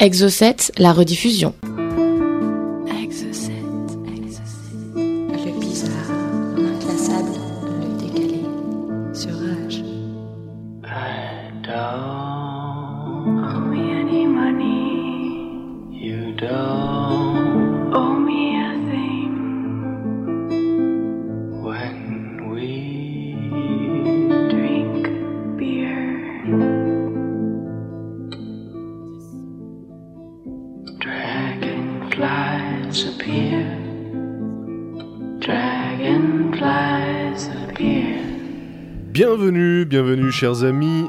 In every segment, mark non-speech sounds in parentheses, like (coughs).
Exocet, la rediffusion. Chers amis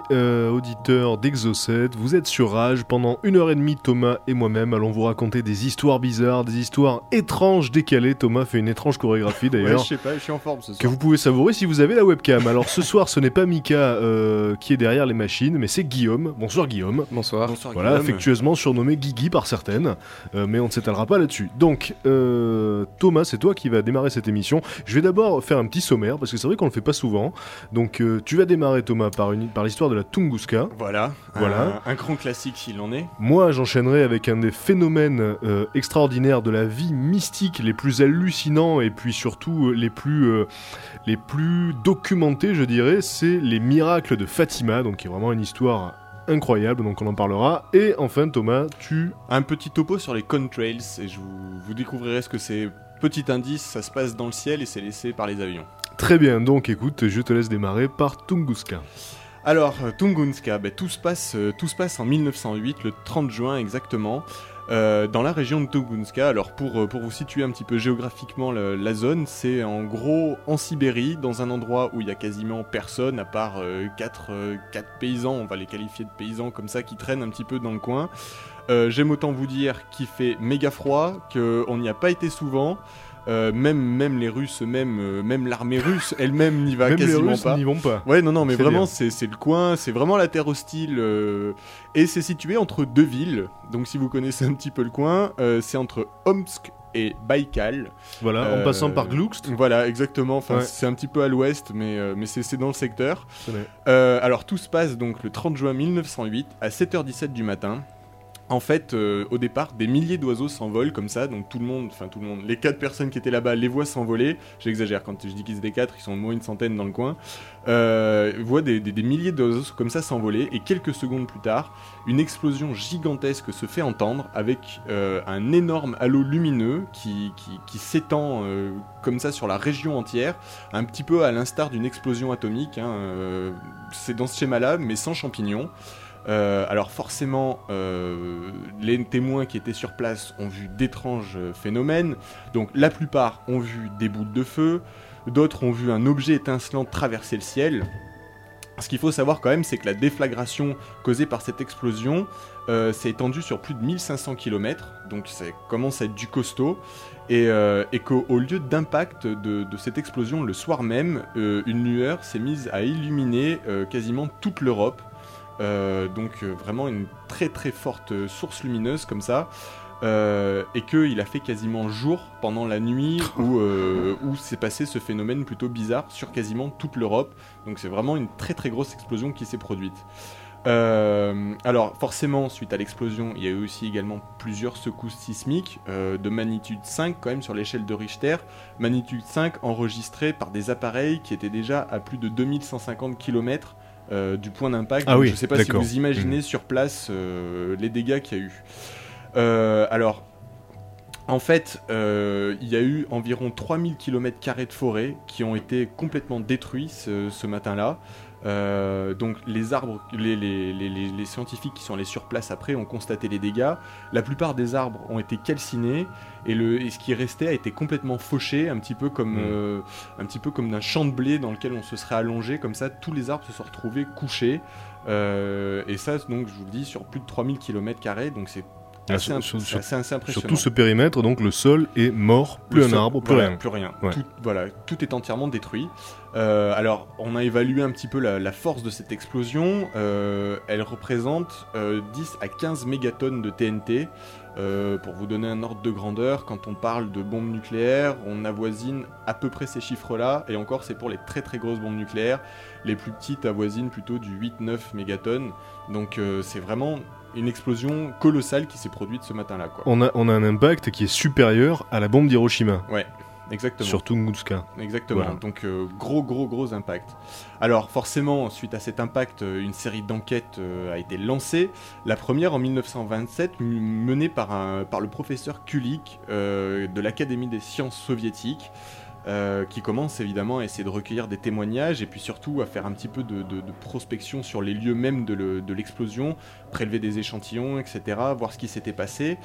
auditeurs d'Exocet. Vous êtes sur Rage pendant une heure et demie. Thomas et moi-même allons vous raconter des histoires bizarres, des histoires étranges, décalées. Thomas fait une étrange chorégraphie Ouais, d'ailleurs. je sais pas, je suis en forme ce soir. que vous pouvez savourer si vous avez la webcam. Alors ce soir, ce n'est pas Mika euh, qui est derrière les machines, mais c'est Guillaume. Bonsoir Guillaume. Bonsoir. Bonsoir Voilà, Guillaume. affectueusement surnommé Guigui par certaines, euh, mais on ne s'étalera pas là-dessus. Donc, euh, Thomas, c'est toi qui vas démarrer cette émission. Je vais d'abord faire un petit sommaire, parce que c'est vrai qu'on le fait pas souvent. Donc, euh, tu vas démarrer, Thomas, par, une, par l'histoire de la Tunguska. Voilà, Voilà. Un, un grand classique s'il en est. Moi, j'enchaînerai avec un des phénomènes euh, extraordinaires de la vie mystique, les plus hallucinants et puis surtout euh, les plus, euh, les plus documentés, je dirais, c'est les miracles de Fatima, donc qui est vraiment une histoire incroyable, donc on en parlera. Et enfin, Thomas, tu Un petit topo sur les contrails et je vous, vous découvrirez ce que c'est. Petit indice, ça se passe dans le ciel et c'est laissé par les avions. Très bien, donc écoute, je te laisse démarrer par Tunguska. Alors, euh, Tunguska, ben, tout, se passe, euh, tout se passe en 1908, le 30 juin exactement, euh, dans la région de Tunguska. Alors, pour, euh, pour vous situer un petit peu géographiquement la zone, c'est en gros en Sibérie, dans un endroit où il y a quasiment personne, à part 4 paysans, on va les qualifier de paysans comme ça, qui traînent un petit peu dans le coin. Euh, J'aime autant vous dire qu'il fait méga froid, qu'on n'y a pas été souvent. Euh, même, même les Russes, même, euh, même l'armée russe elle-même n'y va Même les quasiment Russes pas. n'y vont pas. Ouais, non, non, mais vraiment, c'est c'est le coin, c'est vraiment la terre hostile. euh, et c'est situé entre deux villes. Donc, si vous connaissez un petit peu le coin, euh, c'est entre Omsk et Baïkal. Voilà, en passant par Gluckst. Voilà, exactement. Enfin, Ouais. c'est un petit peu à l'ouest, mais, mais c'est c'est dans le secteur. Alors, tout se passe donc le 30 juin 1908 à 7h17 du matin. En fait, euh, au départ, des milliers d'oiseaux s'envolent comme ça, donc tout le monde, enfin tout le monde, les quatre personnes qui étaient là-bas les voient s'envoler. J'exagère quand je dis qu'ils étaient quatre, ils sont au moins une centaine dans le coin. Euh, voient des, milliers d'oiseaux comme ça s'envoler, et quelques secondes plus tard, une explosion gigantesque se fait entendre avec euh, un énorme halo lumineux qui, s'étend comme ça sur la région entière, un petit peu à l'instar d'une explosion atomique. hein, C'est dans ce schéma-là, mais sans champignons. Euh, alors forcément, euh, les témoins qui étaient sur place ont vu d'étranges euh, phénomènes. Donc la plupart ont vu des boules de feu, d'autres ont vu un objet étincelant traverser le ciel. Ce qu'il faut savoir quand même, c'est que la déflagration causée par cette explosion s'est étendue sur plus de 1500 km, donc ça commence à être du costaud, et, qu'au au lieu d'impact de, cette explosion le soir même, une lueur s'est mise à illuminer quasiment toute l'Europe. Euh, donc euh, vraiment une très très forte source lumineuse comme ça. Euh, et qu'il a fait quasiment jour pendant la nuit (laughs) où, euh, où s'est passé ce phénomène plutôt bizarre sur quasiment toute l'Europe. Donc c'est vraiment une très très grosse explosion qui s'est produite. Euh, alors forcément, suite à l'explosion, il y a eu aussi également plusieurs secousses sismiques de magnitude 5 quand même sur l'échelle de Richter. Magnitude 5 enregistrée par des appareils qui étaient déjà à plus de 2150 km euh, du point d'impact. Ah oui, je ne sais pas si vous imaginez sur place euh, les dégâts qu'il y a eu. Euh, alors, en fait, il y a eu environ 3000 km de forêt qui ont été complètement détruits ce, ce matin-là. Euh, donc les arbres, les, les- les- les- les scientifiques qui sont allés sur place après ont constaté les dégâts. La plupart des arbres ont été calcinés et, le, et ce qui restait a été complètement fauché, un petit peu comme, Mm. euh, un petit peu comme d'un champ de blé dans lequel on se serait allongé. Comme ça, tous les arbres se sont retrouvés couchés. Euh, et ça, donc, je vous le dis, sur plus de 3000 km, donc c'est Ah, assez, sur- sur- c'est sur- assez- Sur impressionnant. tout ce périmètre, donc le sol est mort, plus Le un sol- arbre, plus voilà, rien. Plus rien. Ouais. Tout, voilà, tout est entièrement détruit. Euh, alors, on a évalué un petit peu la, la force de cette explosion. Euh, elle représente euh, 10 à 15 mégatonnes de TNT. Euh, pour vous donner un ordre de grandeur, quand on parle de bombes nucléaires, on avoisine à peu près ces chiffres-là. Et encore, c'est pour les très très grosses bombes nucléaires. Les plus petites avoisinent plutôt du 8-9 mégatonnes. Donc, euh, c'est vraiment une explosion colossale qui s'est produite ce matin-là. On a, on a un impact qui est supérieur à la bombe d'Hiroshima Ouais, exactement. sur Tunguska. Exactement. Voilà. Donc euh, gros, gros, gros impact. Alors forcément, suite à cet impact, euh, une série d'enquêtes euh, a été lancée. La première en 1927, m- menée par, un, par le professeur Kulik euh, de l'Académie des sciences soviétiques. Euh, qui commence évidemment à essayer de recueillir des témoignages et puis surtout à faire un petit peu de, de- de prospection sur les lieux même de le- de l'explosion, prélever des échantillons, etc., voir ce qui s'était passé.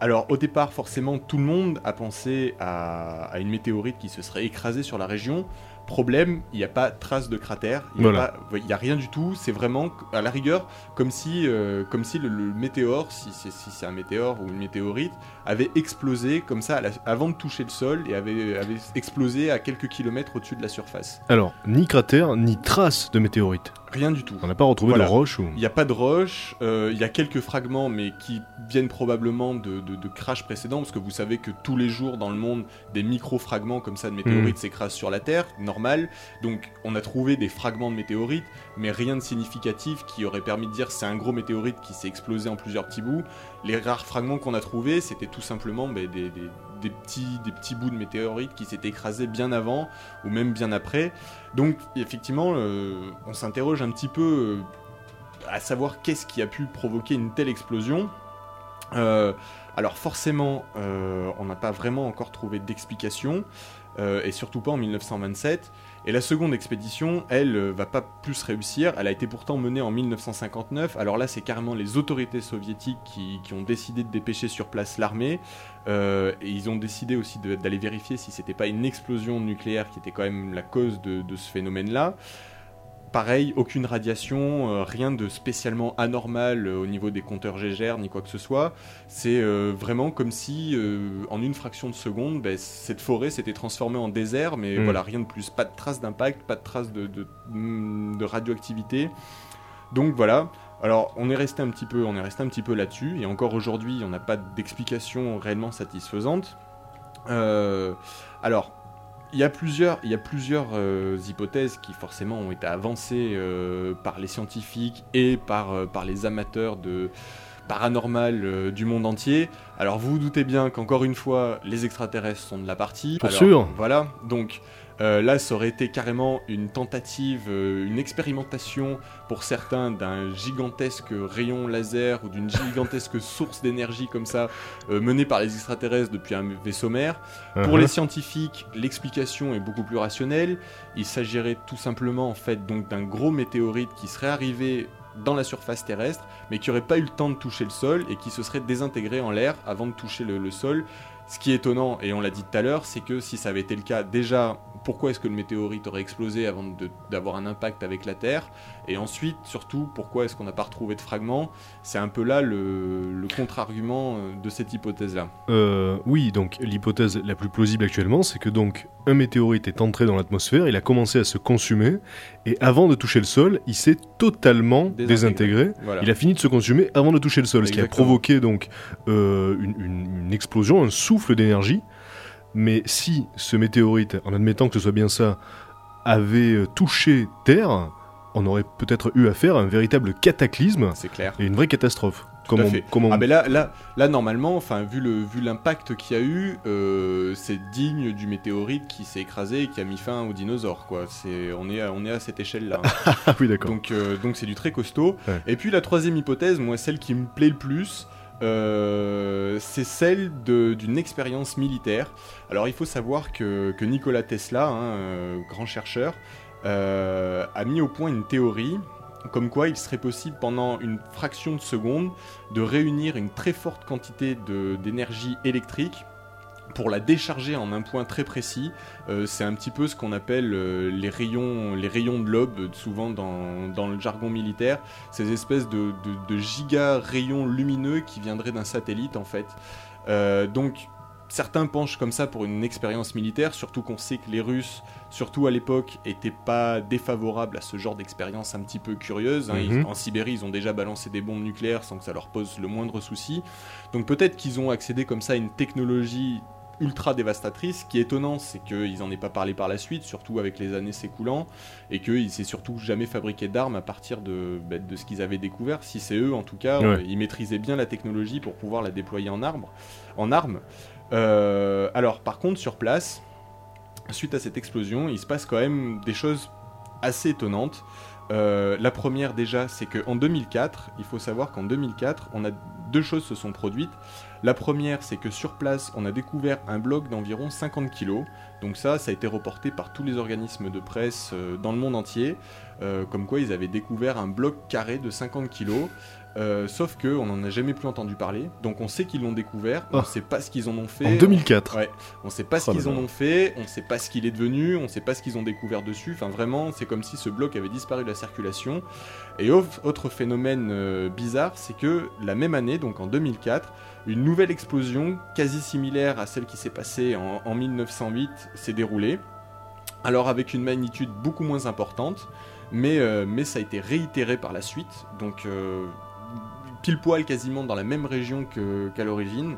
Alors au départ, forcément, tout le monde a pensé à, à une météorite qui se serait écrasée sur la région. Problème, il n'y a pas trace de cratère, il n'y a, Voilà. rien du tout. C'est vraiment, à la rigueur, comme si, euh, comme si le, le météore, si si c'est un météore ou une météorite, avait explosé comme ça la- avant de toucher le sol et avait, avait explosé à quelques kilomètres au-dessus de la surface. Alors, ni cratère, ni trace de météorite. Rien du tout. On n'a pas retrouvé Voilà. de roche ou... Il n'y a pas de roche, euh, il y a quelques fragments, mais qui viennent probablement de, de, de crash précédents, parce que vous savez que tous les jours dans le monde, des micro-fragments comme ça de météorites s'écrasent sur la Terre, normal. Donc on a trouvé des fragments de météorites, mais rien de significatif qui aurait permis de dire c'est un gros météorite qui s'est explosé en plusieurs petits bouts. Les rares fragments qu'on a trouvés, c'était tout simplement ben, des, petits, des petits bouts de météorites qui s'étaient écrasés bien avant, ou même bien après. Donc effectivement, euh, on s'interroge un petit peu euh, à savoir qu'est-ce qui a pu provoquer une telle explosion. Euh, alors forcément, on n'a pas vraiment encore trouvé d'explication, et surtout pas en 1927. Et la seconde expédition, elle, euh, va pas plus réussir. Elle a été pourtant menée en 1959. Alors là, c'est carrément les autorités soviétiques qui, ont décidé de dépêcher sur place l'armée. Euh, et ils ont décidé aussi d'aller vérifier si c'était pas une explosion nucléaire qui était quand même la cause de, de ce phénomène-là. Pareil, aucune radiation, euh, rien de spécialement anormal euh, au niveau des compteurs Gégère ni quoi que ce soit. C'est euh, vraiment comme si, en une fraction de seconde, ben, cette forêt s'était transformée en désert, mais Mm. voilà, rien de plus. Pas de traces d'impact, pas de traces de, de- de radioactivité. Donc voilà. Alors, on est resté un petit peu, on est resté un petit peu là-dessus, et encore aujourd'hui, on n'a pas d'explication réellement satisfaisante. Alors, il y a plusieurs, il y a plusieurs euh, hypothèses qui forcément ont été avancées euh, par les scientifiques et par, euh, par les amateurs de paranormal du monde entier. Alors vous vous doutez bien qu'encore une fois, les extraterrestres sont de la partie. Pour Alors, sûr. Voilà, donc euh, là, ça aurait été carrément une tentative, euh, une expérimentation pour certains d'un gigantesque rayon laser ou d'une gigantesque (laughs) source d'énergie comme ça, euh, menée par les extraterrestres depuis un vaisseau mère. Pour Uh-huh. les scientifiques, l'explication est beaucoup plus rationnelle. Il s'agirait tout simplement en fait donc d'un gros météorite qui serait arrivé dans la surface terrestre, mais qui n'aurait pas eu le temps de toucher le sol et qui se serait désintégré en l'air avant de toucher le, le sol. Ce qui est étonnant, et on l'a dit tout à l'heure, c'est que si ça avait été le cas, déjà, pourquoi est-ce que le météorite aurait explosé avant d'avoir un impact avec la Terre Et ensuite, surtout, pourquoi est-ce qu'on n'a pas retrouvé de fragments C'est un peu là le, le contre-argument euh, de cette hypothèse-là. Euh, oui, donc l'hypothèse la plus plausible actuellement, c'est que donc un météorite est entré dans l'atmosphère, il a commencé à se consumer, et avant de toucher le sol, il s'est totalement Désintégré. désintégré. Voilà. Il a fini de se consumer avant de toucher le sol, ce qui a provoqué donc euh, une, une- une explosion, un souffle d'énergie. Mais si ce météorite, en admettant que ce soit bien ça, avait euh, touché Terre, on aurait peut-être eu affaire à un véritable cataclysme C'est clair. et une vraie catastrophe. Tout Comme à on- fait. comme on- Ah ben là, là, là normalement, enfin vu le vu l'impact qu'il y a eu, euh, c'est digne du météorite qui s'est écrasé et qui a mis fin aux dinosaures quoi. C'est on est à, on est à cette échelle là. (laughs) Ah oui, d'accord. donc euh, donc c'est du très costaud. Ouais. Et puis la troisième hypothèse, moi celle qui me plaît le plus. Euh, c'est celle d'une expérience militaire. Alors il faut savoir que, Nikola Tesla, hein, euh, grand chercheur, euh, a mis au point une théorie comme quoi il serait possible pendant une fraction de seconde de réunir une très forte quantité d'énergie électrique pour la décharger en un point très précis. Euh, c'est un petit peu ce qu'on appelle euh, les, rayons, les rayons de lobe, euh, souvent dans, dans le jargon militaire. Ces espèces de, de, de giga rayons lumineux qui viendraient d'un satellite en fait. Euh, donc certains penchent comme ça pour une expérience militaire, surtout qu'on sait que les Russes, surtout à l'époque, étaient pas défavorables à ce genre d'expérience un petit peu curieuse. hein. Ils- Mhm. en Sibérie, ils ont déjà balancé des bombes nucléaires sans que ça leur pose le moindre souci. Donc peut-être qu'ils ont accédé comme ça à une technologie ultra dévastatrice. Ce qui est étonnant, c'est qu'ils n'en aient pas parlé par la suite, surtout avec les années s'écoulant, et qu'ils s'est surtout jamais fabriqué d'armes à partir de, bah, de ce qu'ils avaient découvert. Si c'est eux, en tout cas, Ouais. euh, ils maîtrisaient bien la technologie pour pouvoir la déployer en, arbre, en armes. Euh, alors, par contre, sur place, suite à cette explosion, il se passe quand même des choses assez étonnantes. Euh, la première déjà, c'est qu'en 2004, il faut savoir qu'en 2004, on a deux choses se sont produites. La première, c'est que sur place, on a découvert un bloc d'environ 50 kilos. Donc ça, ça a été reporté par tous les organismes de presse euh, dans le monde entier, euh, comme quoi ils avaient découvert un bloc carré de 50 kilos. Euh, sauf que on n'en a jamais plus entendu parler. Donc on sait qu'ils l'ont découvert, on Ah. ne sait pas ce qu'ils en ont fait. En 2004. Ouais, on sait pas ce Oh qu'ils en ont fait, on sait pas ce qu'il est devenu, on sait pas ce qu'ils ont découvert dessus. Enfin, vraiment, c'est comme si ce bloc avait disparu de la circulation. Et au- autre phénomène euh, bizarre, c'est que la même année, donc en 2004, une nouvelle explosion, quasi similaire à celle qui s'est passée en, en 1908, s'est déroulée. Alors avec une magnitude beaucoup moins importante, mais, euh, ça a été réitéré par la suite. Donc euh, pile poil quasiment dans la même région qu'à l'origine.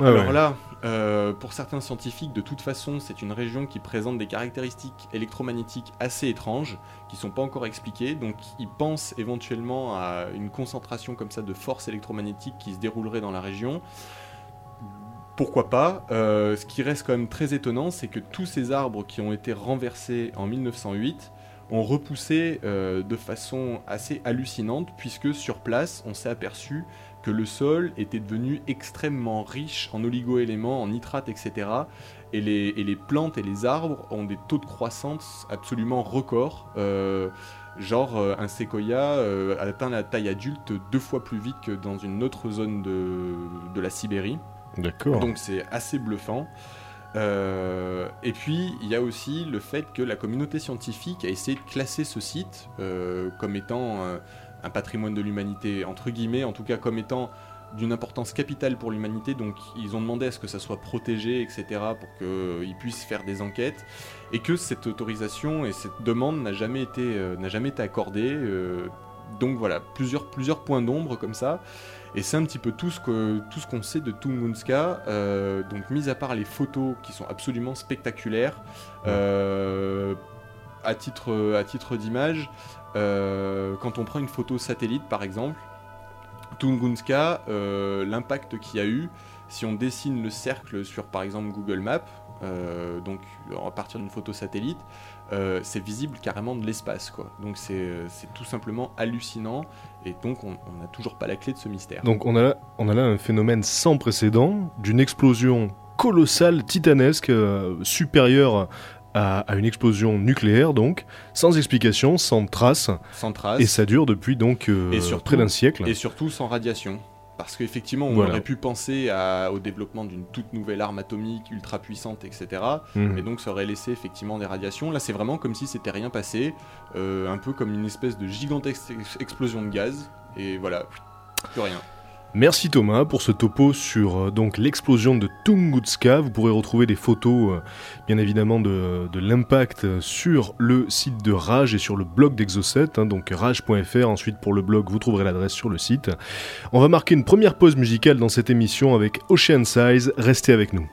Ouais, Alors là, euh, pour certains scientifiques, de toute façon, c'est une région qui présente des caractéristiques électromagnétiques assez étranges, qui sont pas encore expliquées. Donc, ils pensent éventuellement à une concentration comme ça de force électromagnétique qui se déroulerait dans la région. Pourquoi pas? Euh, Ce qui reste quand même très étonnant, c'est que tous ces arbres qui ont été renversés en 1908 ont repoussé euh, de façon assez hallucinante, puisque sur place, on s'est aperçu que le sol était devenu extrêmement riche en oligoéléments, en nitrates, etc. Et les, et les plantes et les arbres ont des taux de croissance absolument records. Euh, genre, euh, un séquoia euh, atteint la taille adulte deux fois plus vite que dans une autre zone de, de la Sibérie. D'accord. Donc c'est assez bluffant. Euh, et puis il y a aussi le fait que la communauté scientifique a essayé de classer ce site comme étant un patrimoine de l'humanité, entre guillemets, en tout cas comme étant d'une importance capitale pour l'humanité. Donc ils ont demandé à ce que ça soit protégé, etc., pour qu'ils puissent faire des enquêtes. Et que cette autorisation et cette demande n'a jamais été, euh, n'a jamais été accordée. euh, donc voilà, plusieurs, plusieurs points d'ombre comme ça. Et c'est un petit peu tout ce que tout ce qu'on sait de Tunguska. euh, donc mis à part les photos qui sont absolument spectaculaires, euh, à titre à titre d'image, euh, quand on prend une photo satellite par exemple, Tunguska, euh, l'impact qu'il y a eu, si on dessine le cercle sur par exemple Google Maps, euh, donc à partir d'une photo satellite, euh, c'est visible carrément de l'espace quoi. Donc c'est euh, tout simplement hallucinant et donc on n'a toujours pas la clé de ce mystère. Donc on a, là, on a là un phénomène sans précédent d'une explosion colossale, titanesque, euh, supérieure à, à une explosion nucléaire, donc sans explication, sans trace, sans trace et ça dure depuis donc euh, Et surtout- près d'un siècle. et surtout sans radiation. Parce qu'effectivement, on Voilà. aurait pu penser à- au développement d'une toute nouvelle arme atomique ultra puissante, etc. Mhm. Et donc ça aurait laissé effectivement des radiations. Là, c'est vraiment comme si c'était rien passé, euh, un peu comme une espèce de gigantesque ex- explosion de gaz. Et voilà, plus rien. Merci Thomas pour ce topo sur euh, donc l'explosion de Tunguska. Vous pourrez retrouver des photos, euh, bien évidemment, de, l'impact euh, sur le site de Rage et sur le blog d'Exocet, hein, donc rage.fr. Ensuite, pour le blog, vous trouverez l'adresse sur le site. On va marquer une première pause musicale dans cette émission avec Ocean Size. Restez avec nous.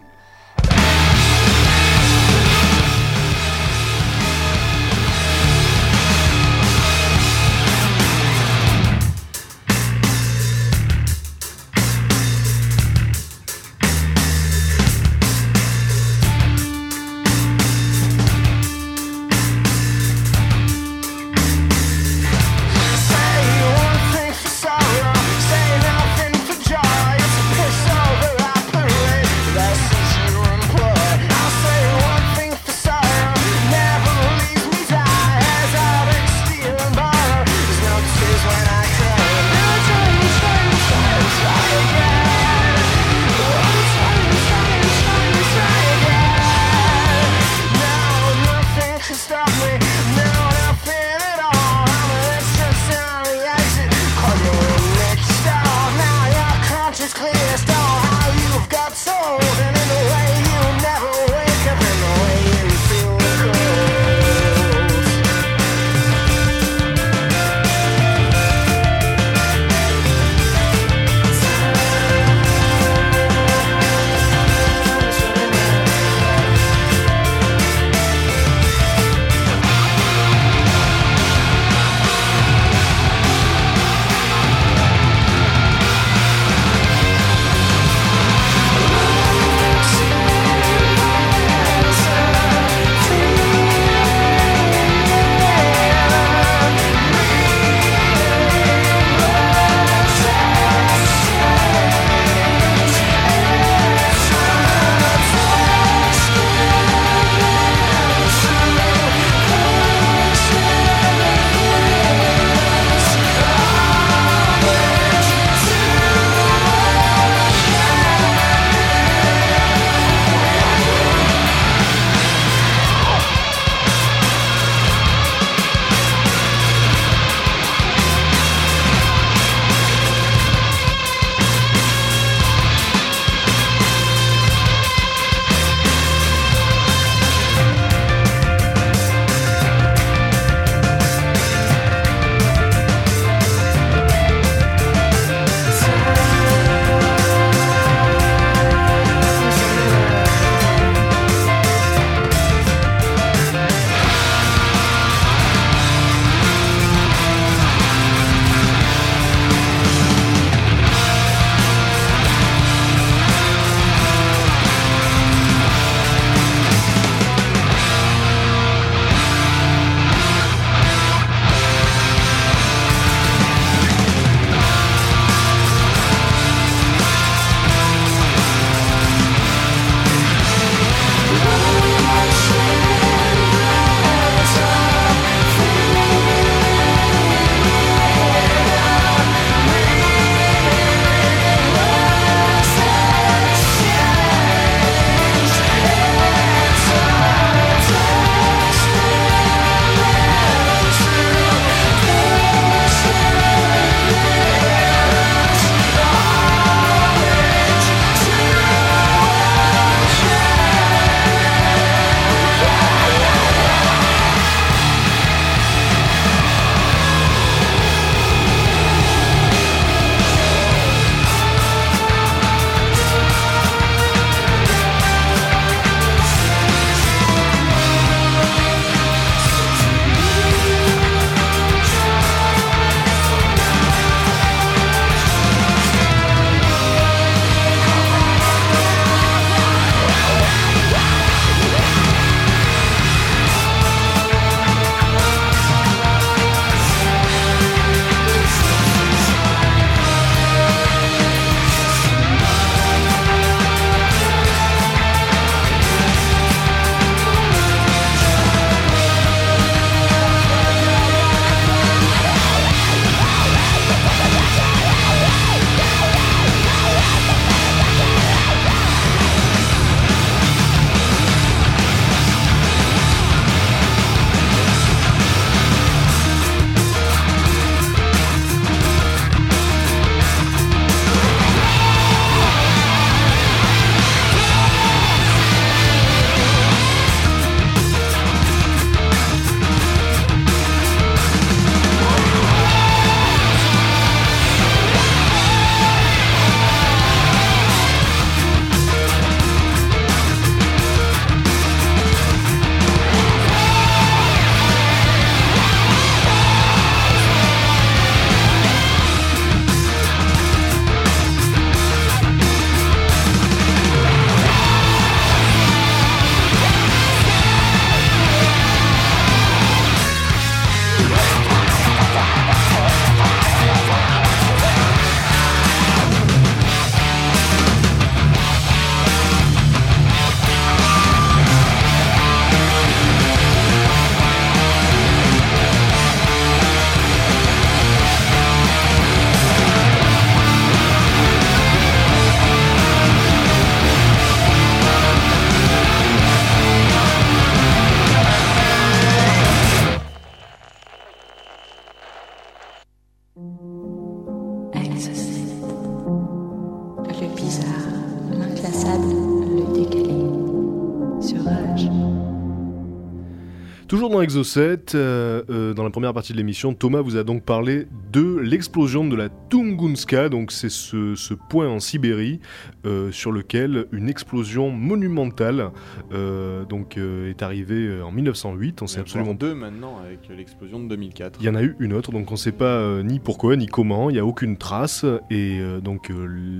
Exocet, euh, euh, dans la première partie de l'émission, Thomas vous a donc parlé de l'explosion de la Tungunska, donc c'est ce, ce point en Sibérie euh, sur lequel une explosion monumentale euh, donc, est arrivée en 1908, on sait absolument deux maintenant avec l'explosion de 2004. Il y en a eu une autre, donc on ne sait pas ni pourquoi ni comment, il n'y a aucune trace, et donc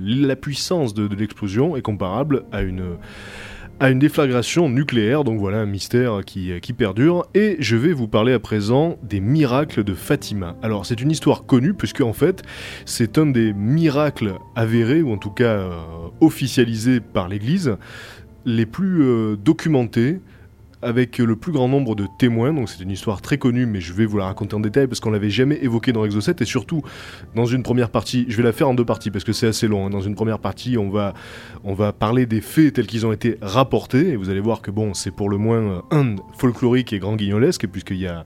la puissance de, de l'explosion est comparable à une, à une déflagration nucléaire, donc voilà un mystère qui, qui perdure, et je vais vous parler à présent des miracles de Fatima. Alors c'est une histoire connue, puisque en fait c'est un des miracles avérés, ou en tout cas euh, officialisés par l'Église, les plus euh, documentés, avec le plus grand nombre de témoins, donc c'est une histoire très connue, mais je vais vous la raconter en détail parce qu'on l'avait jamais évoquée dans Exocet, et surtout dans une première partie, je vais la faire en deux parties parce que c'est assez long. hein. Dans une première partie, on va, on va parler des faits tels qu'ils ont été rapportés, et vous allez voir que bon, c'est pour le moins euh, un folklorique et grand guignolesque, puisqu'il y a,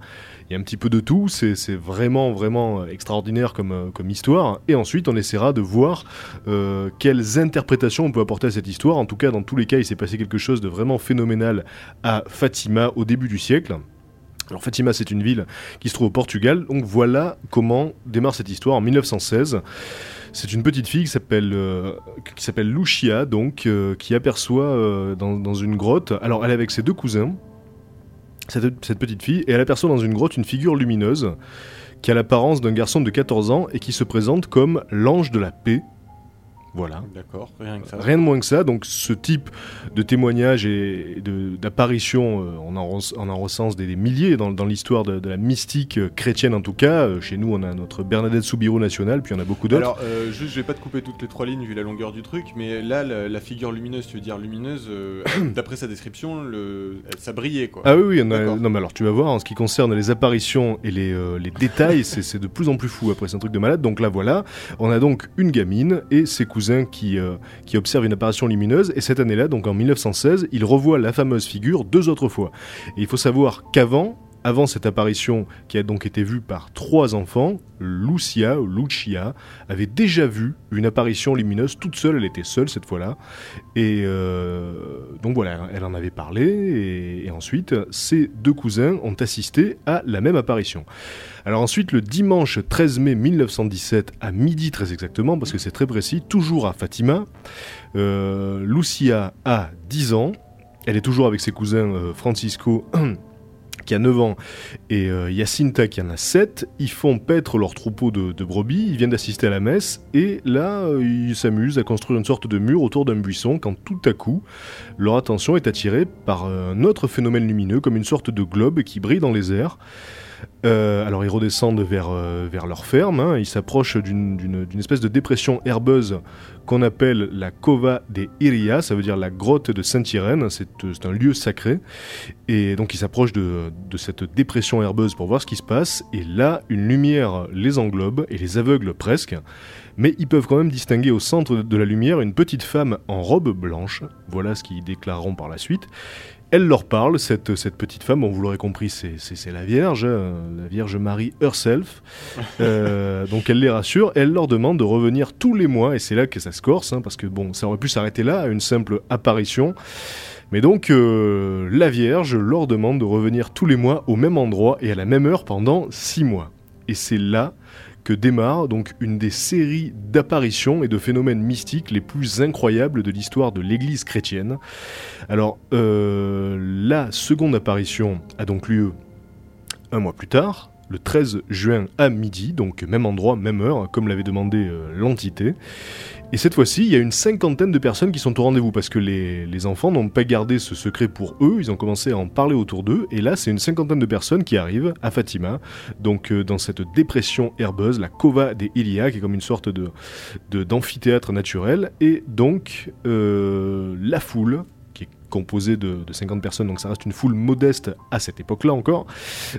il y a un petit peu de tout, c'est vraiment, vraiment euh, extraordinaire comme, euh, comme histoire, et ensuite on essaiera de voir euh, quelles interprétations on peut apporter à cette histoire. En tout cas, dans tous les cas, il s'est passé quelque chose de vraiment phénoménal à Fatima au début du siècle. Alors Fatima, c'est une ville qui se trouve au Portugal, donc voilà comment démarre cette histoire en 1916. C'est une petite fille qui s'appelle Lucia, donc qui aperçoit dans une grotte. Alors elle est avec ses deux cousins, cette, petite fille, et elle aperçoit dans une grotte une figure lumineuse qui a l'apparence d'un garçon de 14 ans et qui se présente comme l'ange de la paix. Voilà. D'accord, rien que ça. Rien de moins que ça, donc ce type de témoignage et d'apparition, euh, on, en on recense des, des milliers dans, dans l'histoire de, de la mystique euh, chrétienne en tout cas. Euh, chez nous, on a notre Bernadette Soubirou nationale, puis en a beaucoup d'autres. Alors, euh, juste, je vais pas te couper toutes les trois lignes vu la longueur du truc, mais là, la, la figure lumineuse, tu veux dire lumineuse, euh, (coughs) d'après sa description, le, ça brillait quoi. Ah oui, oui, on a- non mais alors tu vas voir, en ce qui concerne les apparitions et les, euh, les détails, c'est c'est de plus en plus fou après, c'est un truc de malade. Donc là voilà, on a donc une gamine et ses cousins qui, euh, qui observent une apparition lumineuse, et cette année-là, donc en 1916, ils revoient la fameuse figure deux autres fois. Et il faut savoir qu'avant, avant cette apparition qui a donc été vue par trois enfants, Lucia Lucia avait déjà vu une apparition lumineuse toute seule, elle était seule cette fois-là. Et euh, donc voilà, elle en avait parlé, et, et ensuite, ses deux cousins ont assisté à la même apparition. Alors ensuite, le dimanche 13 mai 1917, à midi très exactement, parce que c'est très précis, toujours à Fatima, euh, Lucia a 10 ans, elle est toujours avec ses cousins euh, Francisco (clears throat) qui a 9 ans et euh, Jacinta qui en a 7, ils font paître leur troupeau de, de brebis, ils viennent d'assister à la messe. Et là euh, ils s'amusent à construire une sorte de mur autour d'un buisson quand tout à coup leur attention est attirée par un autre phénomène lumineux comme une sorte de globe qui brille dans les airs. Euh, alors ils redescendent vers, euh, vers leur ferme, hein, ils s'approchent d'une- espèce de dépression herbeuse qu'on appelle la Cova de Iria, ça veut dire la grotte de Sainte-Irène, c'est euh, c'est un lieu sacré. Et donc ils s'approchent de, de cette dépression herbeuse pour voir ce qui se passe, et là une lumière les englobe et les aveugle presque. Mais ils peuvent quand même distinguer au centre de la lumière une petite femme en robe blanche, voilà ce qu'ils déclareront par la suite. Elle leur parle, cette, cette petite femme, bon, vous l'aurez compris, c'est- c'est c'est la Vierge, hein, la Vierge Marie herself. (laughs) Euh, donc elle les rassure, elle leur demande de revenir tous les mois, et c'est là que ça se corse, hein, parce que bon, ça aurait pu s'arrêter là, à une simple apparition. Mais donc euh, la Vierge leur demande de revenir tous les mois au même endroit et à la même heure pendant six mois. Et c'est là démarre donc une des séries d'apparitions et de phénomènes mystiques les plus incroyables de l'histoire de l'Église chrétienne. Alors, euh, la seconde apparition a donc lieu un mois plus tard, le 13 juin à midi, donc même endroit, même heure, comme l'avait demandé euh, l'entité. Et cette fois-ci, il y a une cinquantaine de personnes qui sont au rendez-vous parce que les, enfants n'ont pas gardé ce secret pour eux, ils ont commencé à en parler autour d'eux, et là, c'est une cinquantaine de personnes qui arrivent à Fatima, donc euh, dans cette dépression herbeuse, la Cova des Ilia, qui est comme une sorte de d'amphithéâtre naturel, et donc euh, la foule, composée de, de 50 personnes, donc ça reste une foule modeste à cette époque-là encore,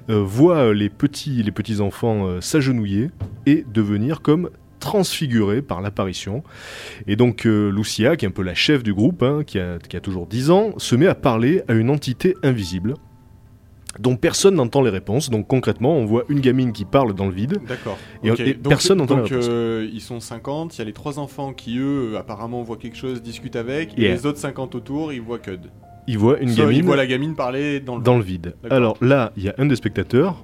euh, voit les petits, les petits enfants euh, s'agenouiller et devenir comme transfigurés par l'apparition. Et donc euh, Lucia, qui est un peu la chef du groupe, hein, qui a toujours 10 ans, se met à parler à une entité invisible. Dont personne n'entend les réponses. Donc concrètement, on voit une gamine qui parle dans le vide. D'accord. Et- Ok. et Donc- personne n'entend la Donc réponse. euh, ils sont 50, il y a les trois enfants qui eux apparemment voient quelque chose, discutent avec, et les autres 50 autour ils voient Cud. Il voit une gamine Ils voient la gamine parler dans le dans le vide. Alors là, il y a un des spectateurs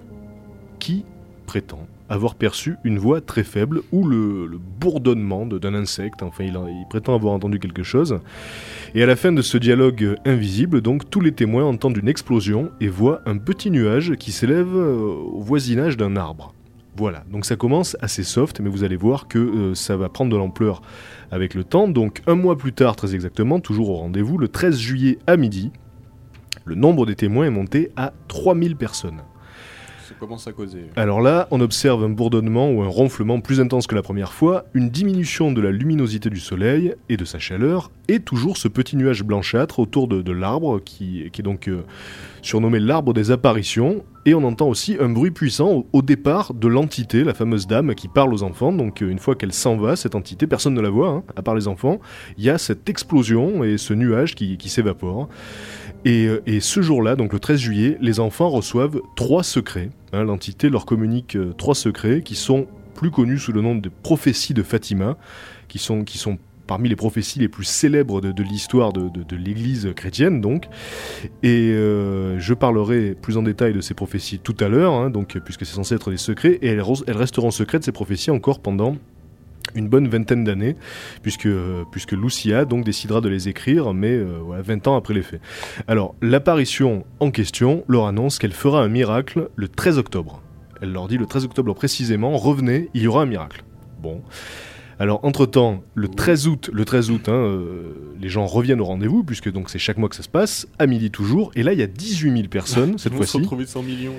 qui prétend avoir perçu une voix très faible ou le, bourdonnement d'un insecte. Enfin, il, prétend avoir entendu quelque chose. Et à la fin de ce dialogue invisible, donc, tous les témoins entendent une explosion et voient un petit nuage qui s'élève euh, au voisinage d'un arbre. Voilà, donc ça commence assez soft, mais vous allez voir que euh, ça va prendre de l'ampleur avec le temps. Donc un mois plus tard, très exactement, toujours au rendez-vous, le 13 juillet à midi, le nombre des témoins est monté à 3000 personnes. Alors là, on observe un bourdonnement ou un ronflement plus intense que la première fois, une diminution de la luminosité du soleil et de sa chaleur, et toujours ce petit nuage blanchâtre autour de, l'arbre, qui, est donc euh, surnommé l'arbre des apparitions, et on entend aussi un bruit puissant au, départ de l'entité, la fameuse dame qui parle aux enfants, donc euh, une fois qu'elle s'en va, cette entité, personne ne la voit, hein, à part les enfants, il y a cette explosion et ce nuage qui s'évapore. Et, euh, et ce jour-là, donc le 13 juillet, les enfants reçoivent trois secrets. Hein, L'entité leur communique euh, trois secrets qui sont plus connus sous le nom de prophéties de Fatima, qui sont, qui sont parmi les prophéties les plus célèbres de, l'histoire de, l'Église chrétienne, donc. Et euh, je parlerai plus en détail de ces prophéties tout à l'heure, hein, donc puisque c'est censé être des secrets, et elles, elles resteront secrètes ces prophéties encore pendant une bonne vingtaine d'années, puisque, euh, puisque Lucia donc décidera de les écrire, mais euh, voilà, 20 ans après les faits. Alors, l'apparition en question leur annonce qu'elle fera un miracle le 13 octobre. Elle leur dit le 13 octobre précisément, revenez, il y aura un miracle. Bon. Alors, entre-temps, le 13 août, le 13 août, hein, euh, les gens reviennent au rendez-vous, puisque donc c'est chaque mois que ça se passe, à midi toujours, et là, il y a 18 000 personnes, cette se fois-ci. retrouver 100 millions.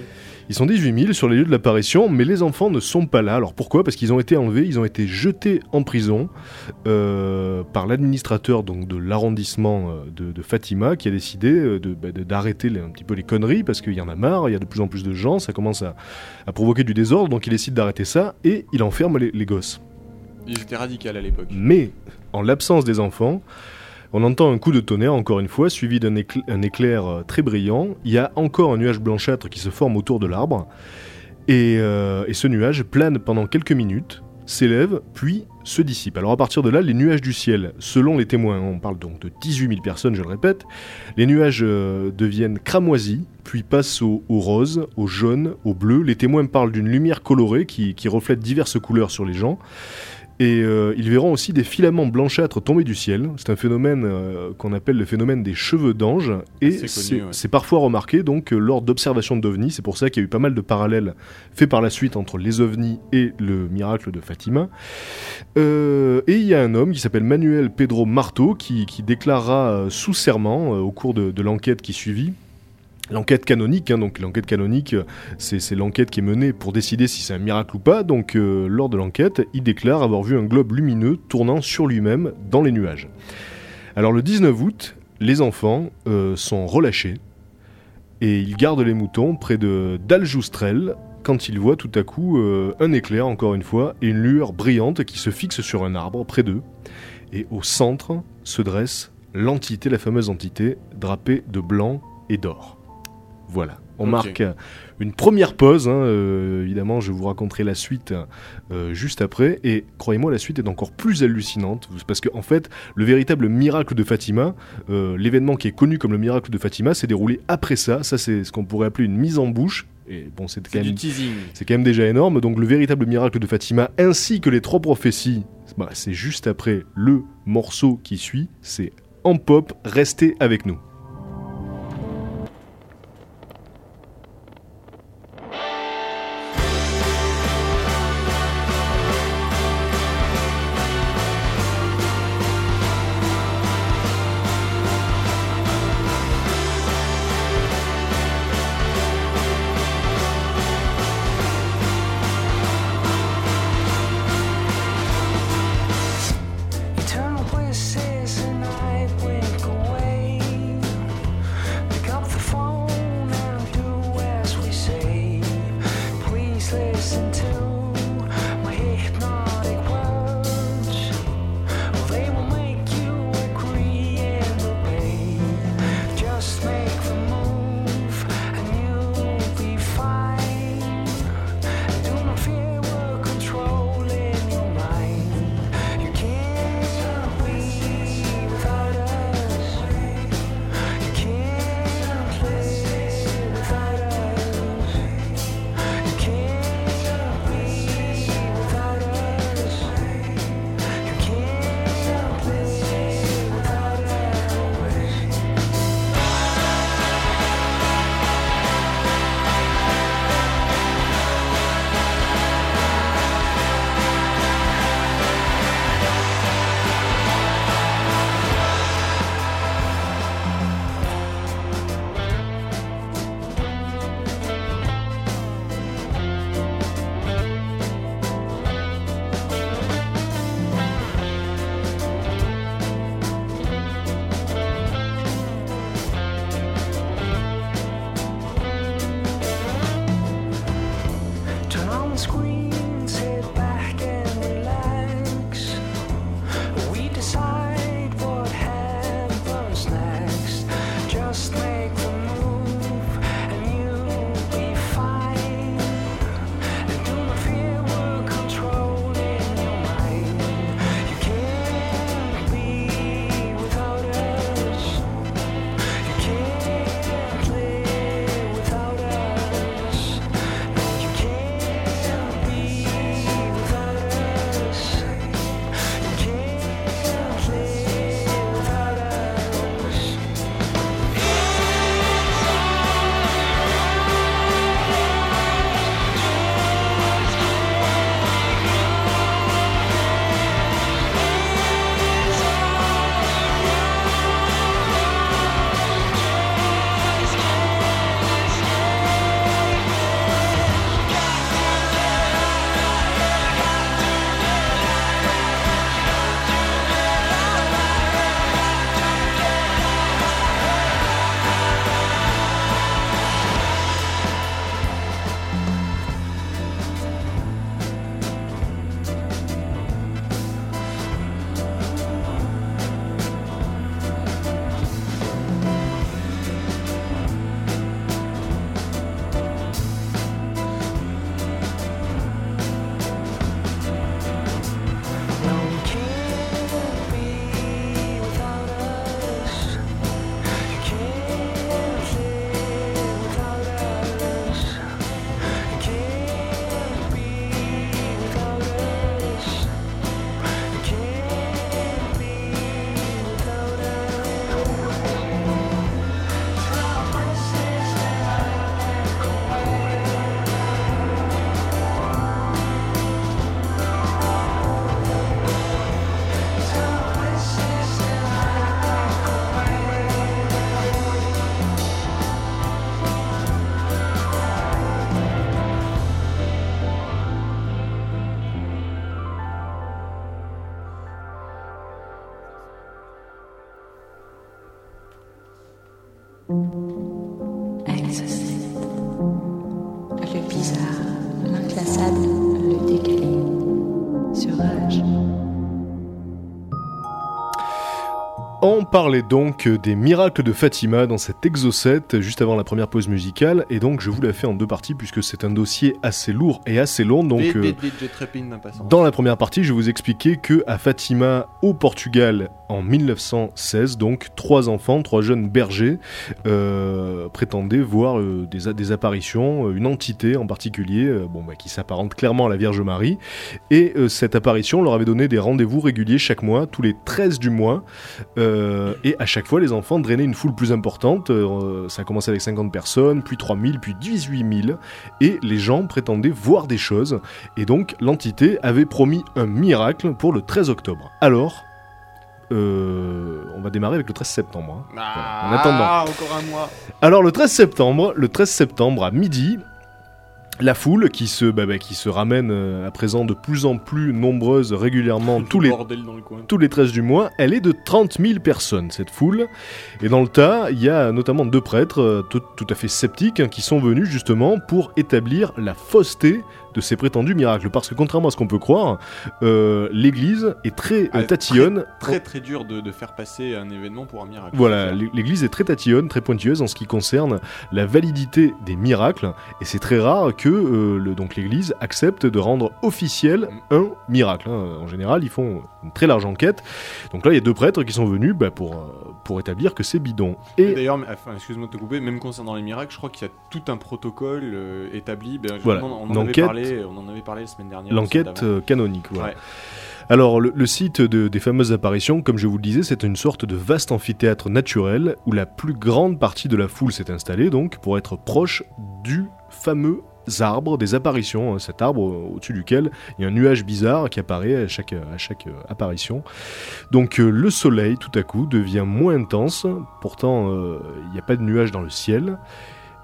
Ils sont 18 000 sur les lieux de l'apparition, mais les enfants ne sont pas là. Alors pourquoi? Parce qu'ils ont été enlevés, ils ont été jetés en prison euh, par l'administrateur donc de l'arrondissement euh, de, de Fatima, qui a décidé euh, de- bah, d'arrêter les- un petit peu les conneries parce qu'il y en a marre. Il y a de plus en plus de gens, ça commence à, à provoquer du désordre, donc il décide d'arrêter ça et il enferme les- les gosses. Ils étaient radicaux à l'époque. Mais, en l'absence des enfants, on entend un coup de tonnerre, encore une fois, suivi d'un écl- un éclair euh, très brillant. Il y a encore un nuage blanchâtre qui se forme autour de l'arbre. Et, euh, et ce nuage plane pendant quelques minutes, s'élève, puis se dissipe. Alors à partir de là, les nuages du ciel, selon les témoins, on parle donc de 18 000 personnes, je le répète, les nuages euh, deviennent cramoisis, puis passent au, rose, au jaune, au bleu. Les témoins parlent d'une lumière colorée qui reflète diverses couleurs sur les gens. Et euh, ils verront aussi des filaments blanchâtres tomber du ciel. C'est un phénomène euh, qu'on appelle le phénomène des cheveux d'ange. Et C'est ouais. parfois remarqué donc euh, lors d'observations d'ovnis. C'est pour ça qu'il y a eu pas mal de parallèles faits par la suite entre les ovnis et le miracle de Fatima. Euh, et il y a un homme qui s'appelle Manuel Pedro Marto qui, qui déclarera euh, sous serment au cours de, de l'enquête qui suivit. L'enquête canonique, hein, euh, c'est l'enquête qui est menée pour décider si c'est un miracle ou pas. Donc, euh, lors de l'enquête, il déclare avoir vu un globe lumineux tournant sur lui-même dans les nuages. Alors, le 19 août, les enfants euh, sont relâchés et ils gardent les moutons près de d'Aljoustrel quand ils voient tout à coup un éclair, encore une fois, et une lueur brillante qui se fixe sur un arbre près d'eux. Et au centre se dresse l'entité, la fameuse entité, drapée de blanc et d'or. Voilà. On marque euh, une première pause. hein, euh, évidemment, je vous raconterai la suite euh, juste après. Et croyez-moi, la suite est encore plus hallucinante. Parce qu'en en fait, le véritable miracle de Fatima, euh, l'événement qui est connu comme le miracle de Fatima, s'est déroulé après ça. Ça, c'est ce qu'on pourrait appeler une mise en bouche. Et bon, c'est quand même teasing. c'est quand même déjà énorme. Donc le véritable miracle de Fatima, ainsi que les trois prophéties, bah, c'est juste après le morceau qui suit. C'est en pop, restez avec nous. Parlait donc des miracles de Fatima dans cet exocet juste avant la première pause musicale et donc je vous l'ai fait en deux parties puisque c'est un dossier assez lourd et assez long donc Vite, euh, vite, vite, d'impatience. dans la première partie je vous expliquais que à Fatima au Portugal en 1916 donc trois enfants trois jeunes bergers euh, prétendaient voir euh, des, des apparitions une entité en particulier euh, bon bah, qui s'apparente clairement à la Vierge Marie et cette apparition leur avait donné des rendez-vous réguliers chaque mois tous les 13 du mois euh, et à chaque fois, les enfants drainaient une foule plus importante. Euh, ça a commencé avec 50 personnes, puis 3000, puis 18 000. Et les gens prétendaient voir des choses. Et donc, l'entité avait promis un miracle pour le 13 octobre. Alors, euh, on va démarrer avec le 13 septembre. hein. Ah, En attendant. encore un mois. Alors le 13 septembre, le 13 septembre à midi, la foule qui se, bah, bah, qui se ramène euh, à présent de plus en plus nombreuse régulièrement tous les, bordel dans le coin. tous les 13 du mois, elle est de 30 000 personnes, cette foule. Et dans le tas, il y a notamment deux prêtres euh, tout, tout à fait sceptiques hein, qui sont venus justement pour établir la fausseté de ces prétendus miracles. Parce que contrairement à ce qu'on peut croire, euh, l'Église est très Ah, euh, tatillonne. Très très dur de, de faire passer un événement pour un miracle. Voilà, l'Église est très tatillonne, très pointilleuse en ce qui concerne la validité des miracles, et c'est très rare que euh, le- donc l'Église accepte de rendre officiel un miracle. hein. En général, ils font une très large enquête. Donc là, il y a deux prêtres qui sont venus bah, pour, euh, pour établir que c'est bidon. Et Et D'ailleurs, enfin, excuse-moi de te couper, même concernant les miracles, je crois qu'il y a tout un protocole euh, établi. Ben, Voilà, on, en- on une en avait parlé, on en avait parlé la semaine dernière. l'enquête euh, canonique. Voilà. Ouais. Alors, le, le site de- des fameuses apparitions, comme je vous le disais, c'est une sorte de vaste amphithéâtre naturel où la plus grande partie de la foule s'est installée, donc, pour être proche du fameux arbre des apparitions, hein, cet arbre au-dessus duquel il y a un nuage bizarre qui apparaît à chaque, euh, apparition. Donc euh, le soleil tout à coup devient moins intense, pourtant euh, il n'y a pas de nuage dans le ciel,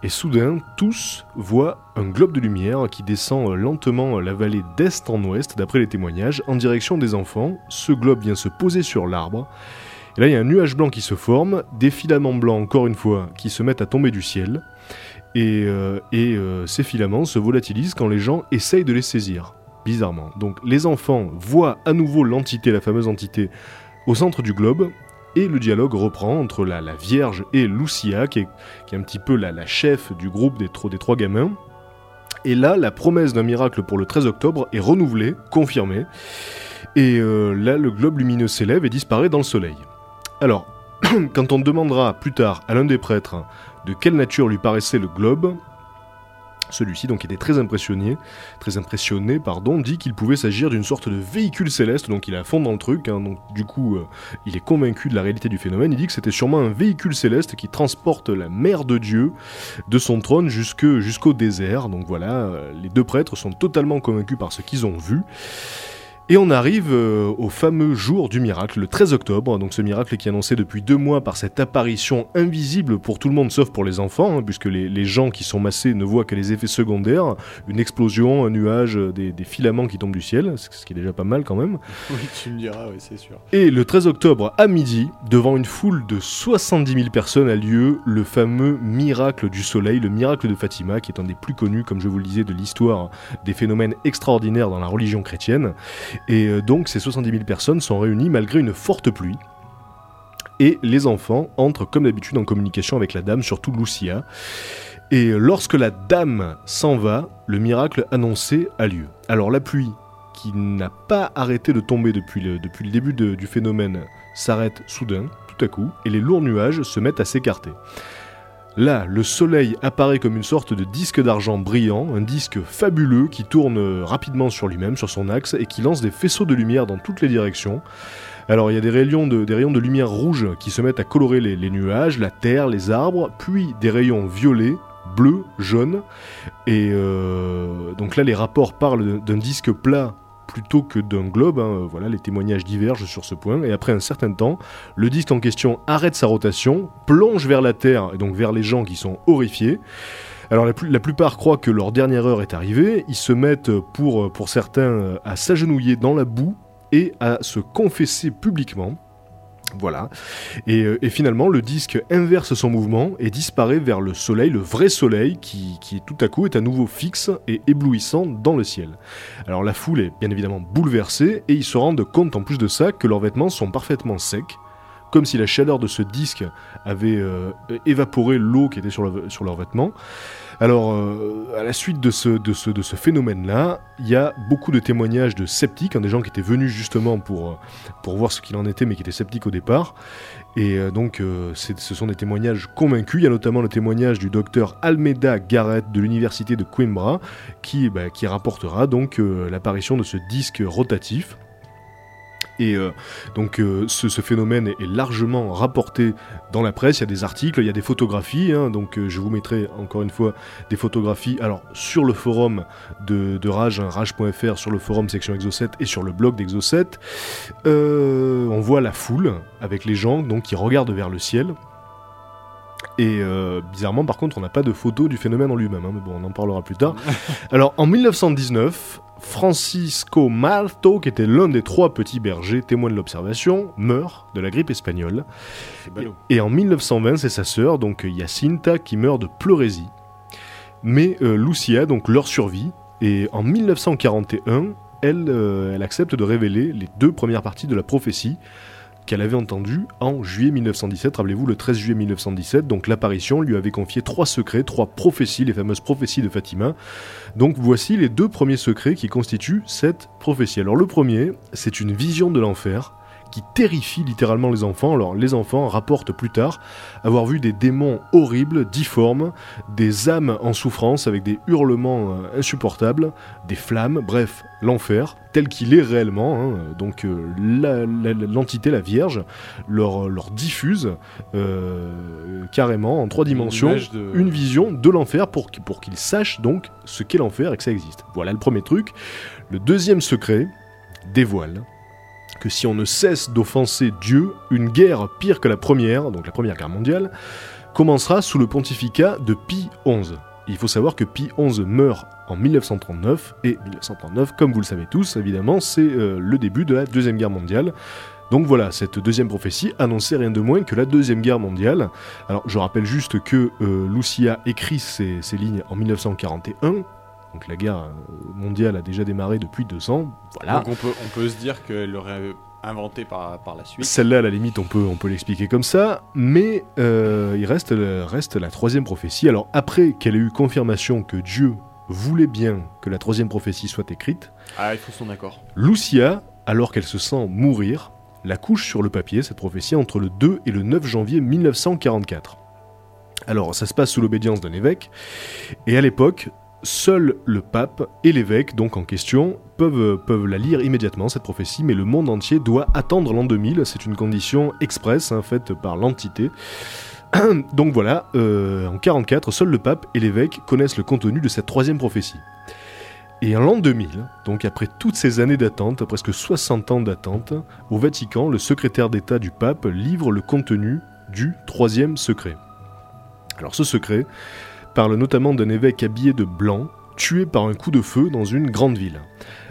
et soudain tous voient un globe de lumière qui descend lentement la vallée d'est en ouest, d'après les témoignages, en direction des enfants. Ce globe vient se poser sur l'arbre. Et là, il y a un nuage blanc qui se forme, des filaments blancs, encore une fois, qui se mettent à tomber du ciel. Et, euh, euh, ces filaments se volatilisent quand les gens essayent de les saisir, bizarrement. Donc les enfants voient à nouveau l'entité, la fameuse entité, au centre du globe, et le dialogue reprend entre la, la Vierge et Lucia, qui est, un petit peu la, chef du groupe des trois gamins. Et là, la promesse d'un miracle pour le 13 octobre est renouvelée, confirmée. Et euh, là, le globe lumineux s'élève et disparaît dans le soleil. Alors, (clears throat) quand on demandera plus tard à l'un des prêtres de quelle nature lui paraissait le globe, celui-ci, donc, était très impressionné, très impressionné, pardon, dit qu'il pouvait s'agir d'une sorte de véhicule céleste, donc il est à fond dans le truc, hein, donc du coup, euh, il est convaincu de la réalité du phénomène, il dit que c'était sûrement un véhicule céleste qui transporte la mère de Dieu de son trône jusqu'au désert, donc voilà, euh, les deux prêtres sont totalement convaincus par ce qu'ils ont vu. Et on arrive euh, au fameux jour du miracle, le 13 octobre, donc ce miracle qui est annoncé depuis deux mois par cette apparition invisible pour tout le monde sauf pour les enfants, hein, puisque les, les gens qui sont massés ne voient que les effets secondaires, une explosion, un nuage, euh, des, des filaments qui tombent du ciel, ce ce qui est déjà pas mal quand même. (laughs) Oui, tu me diras, oui, c'est sûr. Et le 13 octobre à midi, devant une foule de 70 000 personnes a lieu le fameux miracle du soleil, le miracle de Fatima, qui est un des plus connus, comme je vous le disais, de l'histoire des phénomènes extraordinaires dans la religion chrétienne. Et euh, donc ces 70 000 personnes sont réunies malgré une forte pluie. Et les enfants entrent comme d'habitude en communication avec la dame, surtout Lucia. Et lorsque la dame s'en va, le miracle annoncé a lieu. Alors la pluie, qui n'a pas arrêté de tomber depuis le, début du phénomène, s'arrête soudain, tout à coup, et les lourds nuages se mettent à s'écarter. Là, le soleil apparaît comme une sorte de disque d'argent brillant, un disque fabuleux qui tourne rapidement sur lui-même, sur son axe, et qui lance des faisceaux de lumière dans toutes les directions. Alors il y a des rayons de, lumière rouge qui se mettent à colorer les, les nuages, la terre, les arbres, puis des rayons violets, bleus, jaunes. Et euh, donc là les rapports parlent d'un disque plat plutôt que d'un globe. hein. Voilà, les témoignages divergent sur ce point. Et après un certain temps, le disque en question arrête sa rotation, plonge vers la Terre et donc vers les gens qui sont horrifiés. Alors la, plupart croient que leur dernière heure est arrivée. Ils se mettent pour, pour certains à s'agenouiller dans la boue et à se confesser publiquement. Voilà. Et, euh, et finalement, le disque inverse son mouvement et disparaît vers le soleil, le vrai soleil, qui, qui tout à coup est à nouveau fixe et éblouissant dans le ciel. Alors la foule est bien évidemment bouleversée et ils se rendent compte en plus de ça que leurs vêtements sont parfaitement secs, comme si la chaleur de ce disque avait euh, évaporé l'eau qui était sur leurs vêtements. Alors, euh, à la suite de ce, phénomène-là, il y a beaucoup de témoignages de sceptiques, hein, des gens qui étaient venus justement pour, euh, pour voir ce qu'il en était, mais qui étaient sceptiques au départ. Et euh, donc, ce sont des témoignages convaincus. Il y a notamment le témoignage du docteur Almeida Garrett de l'université de Coimbra, qui, bah, qui rapportera donc l'apparition de ce disque rotatif. Et euh, donc euh, ce, phénomène est, largement rapporté dans la presse, il y a des articles, il y a des photographies, hein, donc euh, je vous mettrai encore une fois des photographies alors sur le forum de, Rage, hein, rage.fr, sur le forum section Exo7 et sur le blog d'Exo7. Euh, on voit la foule avec les gens donc qui regardent vers le ciel. Et euh, bizarrement, par contre, on n'a pas de photo du phénomène en lui-même, hein, mais bon, on en parlera plus tard. (laughs) Alors, en 1919, Francisco Marto, qui était l'un des trois petits bergers témoins de l'observation, meurt de la grippe espagnole. Et en 1920, c'est sa sœur, donc Jacinta, qui meurt de pleurésie. Mais euh, Lucia, donc, leur survit. Et en 1941, elle, euh, elle accepte de révéler les deux premières parties de la prophétie qu'elle avait entendues en juillet 1917. Rappelez-vous, le 13 juillet 1917, donc l'apparition lui avait confié trois secrets, trois prophéties, les fameuses prophéties de Fatima. Donc voici les deux premiers secrets qui constituent cette prophétie. Alors le premier, c'est une vision de l'enfer qui terrifie littéralement les enfants. Alors les enfants rapportent plus tard avoir vu des démons horribles, difformes, des âmes en souffrance avec des hurlements euh, insupportables, des flammes, bref, l'enfer tel qu'il est réellement. hein. Donc euh, la- la- l'entité, la Vierge, leur, leur diffuse euh, carrément en trois dimensions de- une vision de l'enfer pour, pour qu'ils sachent donc ce qu'est l'enfer et que ça existe. Voilà le premier truc. Le deuxième secret dévoile que si on ne cesse d'offenser Dieu, une guerre pire que la première, donc la première guerre mondiale, commencera sous le pontificat de Pie XI. Il faut savoir que Pie XI meurt en 1939, et 1939, comme vous le savez tous, évidemment, c'est euh, le début de la Deuxième Guerre mondiale. Donc voilà, cette deuxième prophétie annonçait rien de moins que la Deuxième Guerre mondiale. Alors je rappelle juste que euh, Lucia écrit ces, ces lignes en 1941, donc la guerre euh, mondiale a déjà démarré depuis deux ans, voilà. Donc on peut, on peut se dire qu'elle l'aurait inventé par, par la suite. Celle-là, à la limite, on peut, on peut l'expliquer comme ça, mais euh, il reste, reste la troisième prophétie. Alors, après qu'elle ait eu confirmation que Dieu voulait bien que la troisième prophétie soit écrite, Ah, il faut son accord. Lucia, alors qu'elle se sent mourir, la couche sur le papier, cette prophétie, entre le 2 et le 9 janvier 1944. Alors, ça se passe sous l'obédience d'un évêque, et à l'époque, seul le pape et l'évêque, donc en question, peuvent, la lire immédiatement, cette prophétie, mais le monde entier doit attendre l'an 2000, c'est une condition express, hein, faite par l'entité. (clears throat) Donc voilà, euh, en 44, seul le pape et l'évêque connaissent le contenu de cette troisième prophétie. Et en l'an 2000, donc après toutes ces années d'attente, presque 60 ans d'attente, au Vatican, le secrétaire d'État du pape livre le contenu du troisième secret. Alors ce secret parle notamment d'un évêque habillé de blanc, tué par un coup de feu dans une grande ville.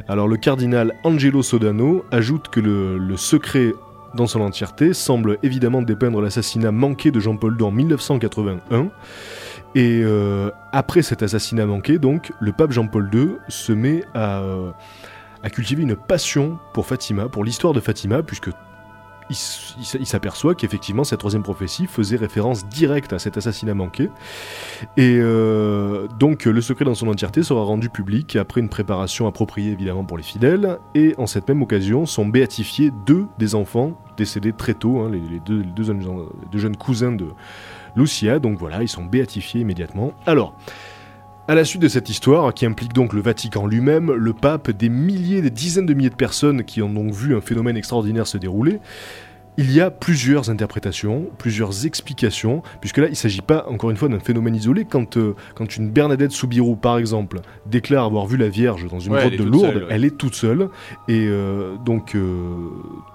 Alors le cardinal Angelo Sodano ajoute que le, secret dans son entièreté semble évidemment dépeindre l'assassinat manqué de Jean-Paul II en 1981. Et euh, après cet assassinat manqué, donc, le pape Jean-Paul II se met à, euh, à cultiver une passion pour Fatima, pour l'histoire de Fatima, puisque il, s'aperçoit qu'effectivement cette troisième prophétie faisait référence directe à cet assassinat manqué. Et euh, donc le secret dans son entièreté sera rendu public après une préparation appropriée évidemment pour les fidèles. Et en cette même occasion sont béatifiés deux des enfants décédés très tôt, hein, les deux jeunes, les deux jeunes cousins de Lucia. Donc voilà, ils sont béatifiés immédiatement. Alors. À la suite de cette histoire, qui implique donc le Vatican lui-même, le pape, des milliers, des dizaines de milliers de personnes qui ont donc vu un phénomène extraordinaire se dérouler, il y a plusieurs interprétations, plusieurs explications, puisque là, il ne s'agit pas, encore une fois, d'un phénomène isolé. Quand, euh, quand une Bernadette Soubirous, par exemple, déclare avoir vu la Vierge dans une Ouais, grotte de Lourdes, seule, ouais. elle est toute seule. Et euh, donc, euh,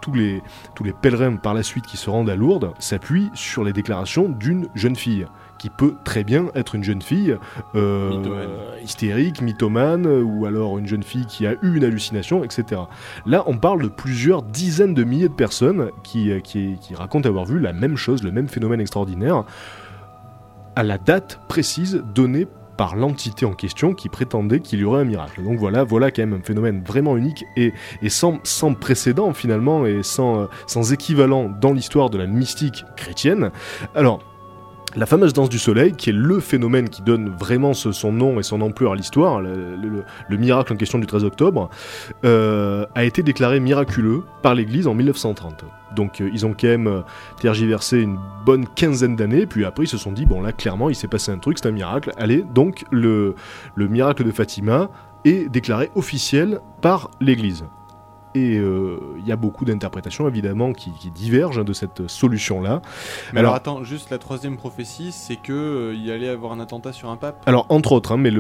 tous, les, tous les pèlerins par la suite qui se rendent à Lourdes s'appuient sur les déclarations d'une jeune fille qui peut très bien être une jeune fille euh, Mythomane. hystérique, mythomane, ou alors une jeune fille qui a eu une hallucination, etc. Là, on parle de plusieurs dizaines de milliers de personnes qui, euh, qui, qui racontent avoir vu la même chose, le même phénomène extraordinaire, à la date précise donnée par l'entité en question qui prétendait qu'il y aurait un miracle. Donc voilà, voilà quand même un phénomène vraiment unique et, et sans, sans précédent finalement et sans, euh, sans équivalent dans l'histoire de la mystique chrétienne. Alors, la fameuse danse du soleil, qui est le phénomène qui donne vraiment son nom et son ampleur à l'histoire, le, le- le miracle en question du 13 octobre, euh, a été déclaré miraculeux par l'Église en 1930. Donc euh, ils ont quand même euh, tergiversé une bonne quinzaine d'années, puis après ils se sont dit, bon là clairement il s'est passé un truc, c'est un miracle. Allez, donc le miracle de Fatima est déclaré officiel par l'Église. Et euh, il y a beaucoup d'interprétations évidemment qui, qui divergent de cette solution-là. Mais alors, Alors- attends, juste la troisième prophétie, c'est que euh, il y allait avoir un attentat sur un pape? Alors entre autres, hein, mais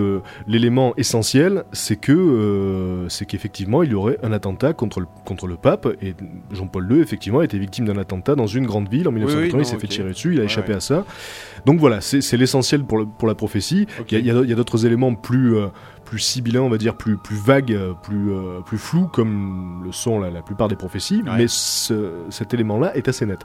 l'élément essentiel, c'est que euh, c'est qu'effectivement il y aurait un attentat contre le contre le pape et Jean-Paul II effectivement a été victime d'un attentat dans une grande ville en 1980. non, il s'est fait tirer dessus, il a Ouais, échappé ouais. à ça. Donc voilà, c'est l'essentiel pour le- pour la prophétie. Y a, il y a d'autres éléments plus euh, plus sibyllins, on va dire plus plus vagues, euh, plus euh, plus flous comme le sont la, la plupart des prophéties. Ouais. Mais ce- cet élément-là est assez net.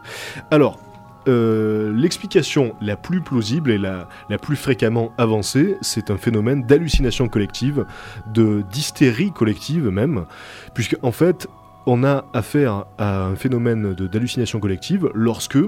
Alors. euh, L'explication la plus plausible et la, la plus fréquemment avancée, c'est un phénomène d'hallucination collective, de d'hystérie collective même, puisque en fait, on a affaire à un phénomène d'hallucination collective lorsque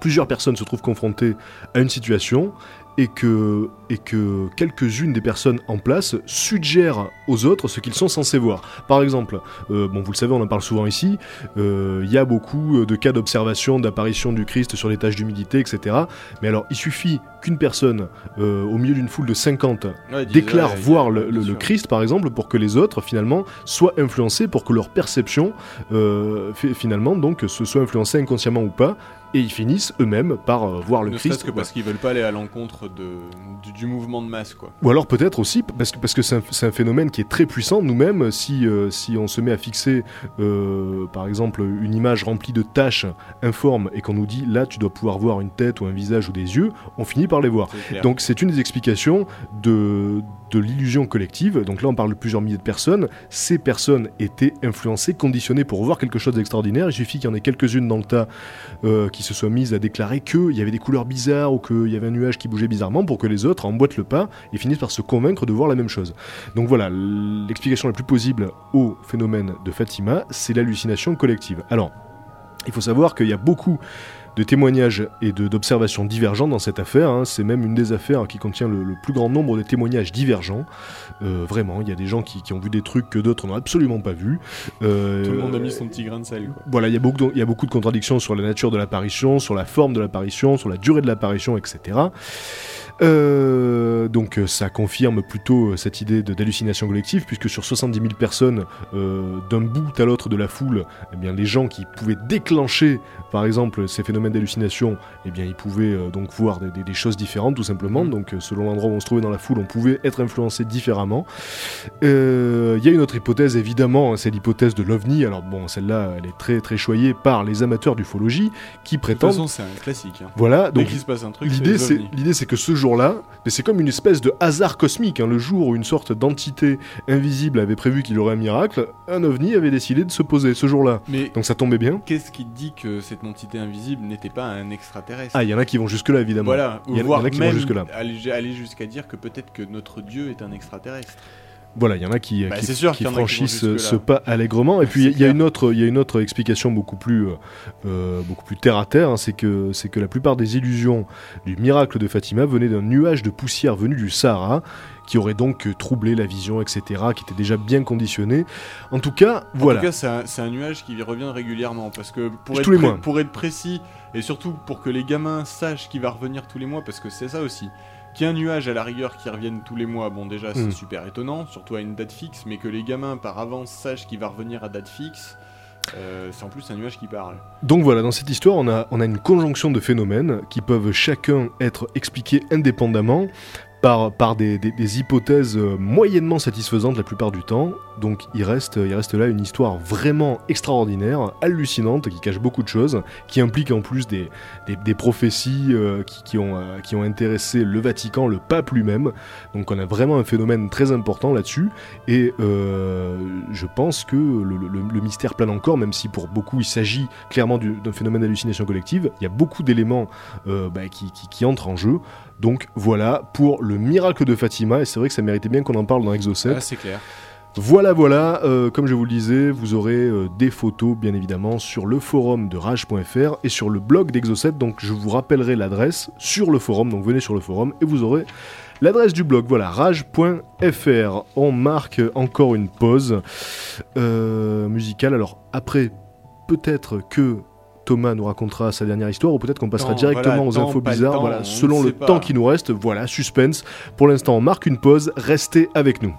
plusieurs personnes se trouvent confrontées à une situation et que, et que quelques-unes des personnes en place suggèrent aux autres ce qu'ils sont censés voir. Par exemple, euh, bon, vous le savez, on en parle souvent ici, euh, il y a beaucoup de cas d'observation, d'apparition du Christ sur des taches d'humidité, etc. Mais alors, il suffit qu'une personne, euh, au milieu d'une foule de 50, Ouais, disait, déclarent ouais, voir le. Christ, par exemple, pour que les autres, finalement, soient influencés, pour que leur perception, euh, fi- finalement, donc, se soit influencée inconsciemment ou pas, et ils finissent eux-mêmes par euh, voir le Ne Christ. que parce qu'ils veulent pas aller à l'encontre du, du mouvement de masse, quoi. Ou alors peut-être aussi parce que parce que c'est un, phénomène qui est très puissant nous-mêmes si euh, si on se met à fixer euh, par exemple une image remplie de taches informes et qu'on nous dit là tu dois pouvoir voir une tête ou un visage ou des yeux, on finit par les voir. Donc c'est une des explications de, de l'illusion collective. Donc là on parle de plusieurs milliers de personnes. Ces personnes étaient influencées, conditionnées pour voir quelque chose d'extraordinaire. Il suffit qu'il y en ait quelques-unes dans le tas euh, qui se soient mises à déclarer qu'il y avait des couleurs bizarres ou qu'il y avait un nuage qui bougeait bizarrement pour que les autres emboîtent le pas et finissent par se convaincre de voir la même chose. Donc voilà, l'explication la plus plausible au phénomène de Fatima, c'est l'hallucination collective. Alors, il faut savoir qu'il y a beaucoup de témoignages et d'observations divergentes dans cette affaire. hein. C'est même une des affaires qui contient le, le plus grand nombre de témoignages divergents. Euh, vraiment, il y a des gens qui, qui ont vu des trucs que d'autres n'ont absolument pas vus. Euh, Tout le monde a mis son petit grain de sel, quoi. voilà, il y, a beaucoup de, il y a beaucoup de contradictions sur la nature de l'apparition, sur la forme de l'apparition, sur la durée de l'apparition, etc. Euh, donc euh, ça confirme plutôt euh, cette idée d'hallucination collective, puisque sur 70 000 personnes, euh, d'un bout à l'autre de la foule, eh bien, les gens qui pouvaient déclencher, par exemple, ces phénomènes d'hallucination, eh bien, ils pouvaient euh, donc voir des, des- des choses différentes, tout simplement. Donc, euh, selon l'endroit où on se trouvait dans la foule, on pouvait être influencé différemment. Il y a une autre hypothèse, évidemment, hein, c'est l'hypothèse de l'OVNI. Alors bon, celle-là, elle est très très choyée par les amateurs d'ufologie qui De toute prétendent. façon, c'est un classique. Hein. Voilà, donc l'idée c'est que ce jour-là, mais c'est comme une espèce de hasard cosmique. hein, le jour où une sorte d'entité invisible avait prévu qu'il y aurait un miracle, un ovni avait décidé de se poser ce jour-là. Mais Donc ça tombait bien. qu'est-ce qui te dit que cette entité invisible n'était pas un extraterrestre? Ah, il y en a qui vont jusque là évidemment. Voilà, Il y en- a qui vont jusque-là. aller jusqu'à dire que peut-être que notre Dieu est un extraterrestre. Voilà, il y en a qui, Bah, qui, sûr qui qui franchissent jusque-là. ce pas allègrement. Et puis C'est il y a une autre, il y a une autre explication beaucoup plus, euh, euh, beaucoup plus terre à terre. hein, c'est que c'est que la plupart des illusions du miracle de Fatima venaient d'un nuage de poussière venu du Sahara, qui aurait donc euh, troublé la vision, etc., qui était déjà bien conditionné. En tout cas, voilà. En tout cas, c'est un, nuage qui revient régulièrement parce que pour Tous être, les mois. pour être précis et surtout pour que les gamins sachent qu'il va revenir tous les mois, parce que c'est ça aussi. Qu'il y ait un nuage à la rigueur qui revienne tous les mois, bon déjà c'est Mm. super étonnant, surtout à une date fixe, mais que les gamins par avance sachent qu'il va revenir à date fixe, euh, c'est en plus un nuage qui parle. Donc voilà, dans cette histoire, on a, on a une conjonction de phénomènes qui peuvent chacun être expliqués indépendamment par, des, hypothèses euh, moyennement satisfaisantes la plupart du temps. Donc il reste, il reste là une histoire vraiment extraordinaire, hallucinante, qui cache beaucoup de choses, qui implique en plus des, des, prophéties euh, qui, ont, euh, qui ont intéressé le Vatican, le pape lui-même. Donc on a vraiment un phénomène très important là-dessus. Et je pense que le, mystère plane encore, même si pour beaucoup il s'agit clairement du- d'un phénomène d'hallucination collective. Il y a beaucoup d'éléments bah, qui- qui entrent en jeu. Donc voilà pour le miracle de Fatima. Et c'est vrai que ça méritait bien qu'on en parle dans Exo 7. Ah, c'est clair. Voilà, voilà, euh, comme je vous le disais, vous aurez euh, des photos bien évidemment sur le forum de rage.fr et sur le blog d'Exo7, donc je vous rappellerai l'adresse sur le forum, donc venez sur le forum et vous aurez l'adresse du blog, voilà, rage.fr. On marque encore une pause euh, musicale, alors après, peut-être que Thomas nous racontera sa dernière histoire ou peut-être qu'on passera Temps, directement voilà, aux temps, infos bizarres, temps, voilà, on selon le pas. temps qui nous reste, voilà, suspense. Pour l'instant, on marque une pause, restez avec nous.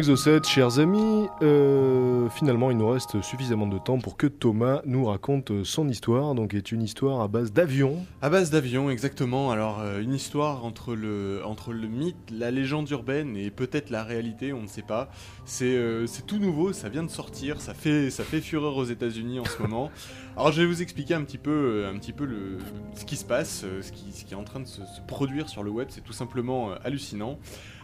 Exocet, chers amis, euh, finalement il nous reste suffisamment de temps pour que Thomas nous raconte son histoire, donc est une histoire à base d'avion. À base d'avion, exactement. Alors, euh, une histoire entre le, entre le mythe, la légende urbaine et peut-être la réalité, on ne sait pas. C'est euh, tout nouveau, ça vient de sortir, ça fait, ça fait fureur aux États-Unis en ce (laughs) moment. Alors, je vais vous expliquer un petit peu, euh, un petit peu le, ce qui se passe, ce qui, ce qui est en train de se, se produire sur le web. C'est tout simplement hallucinant.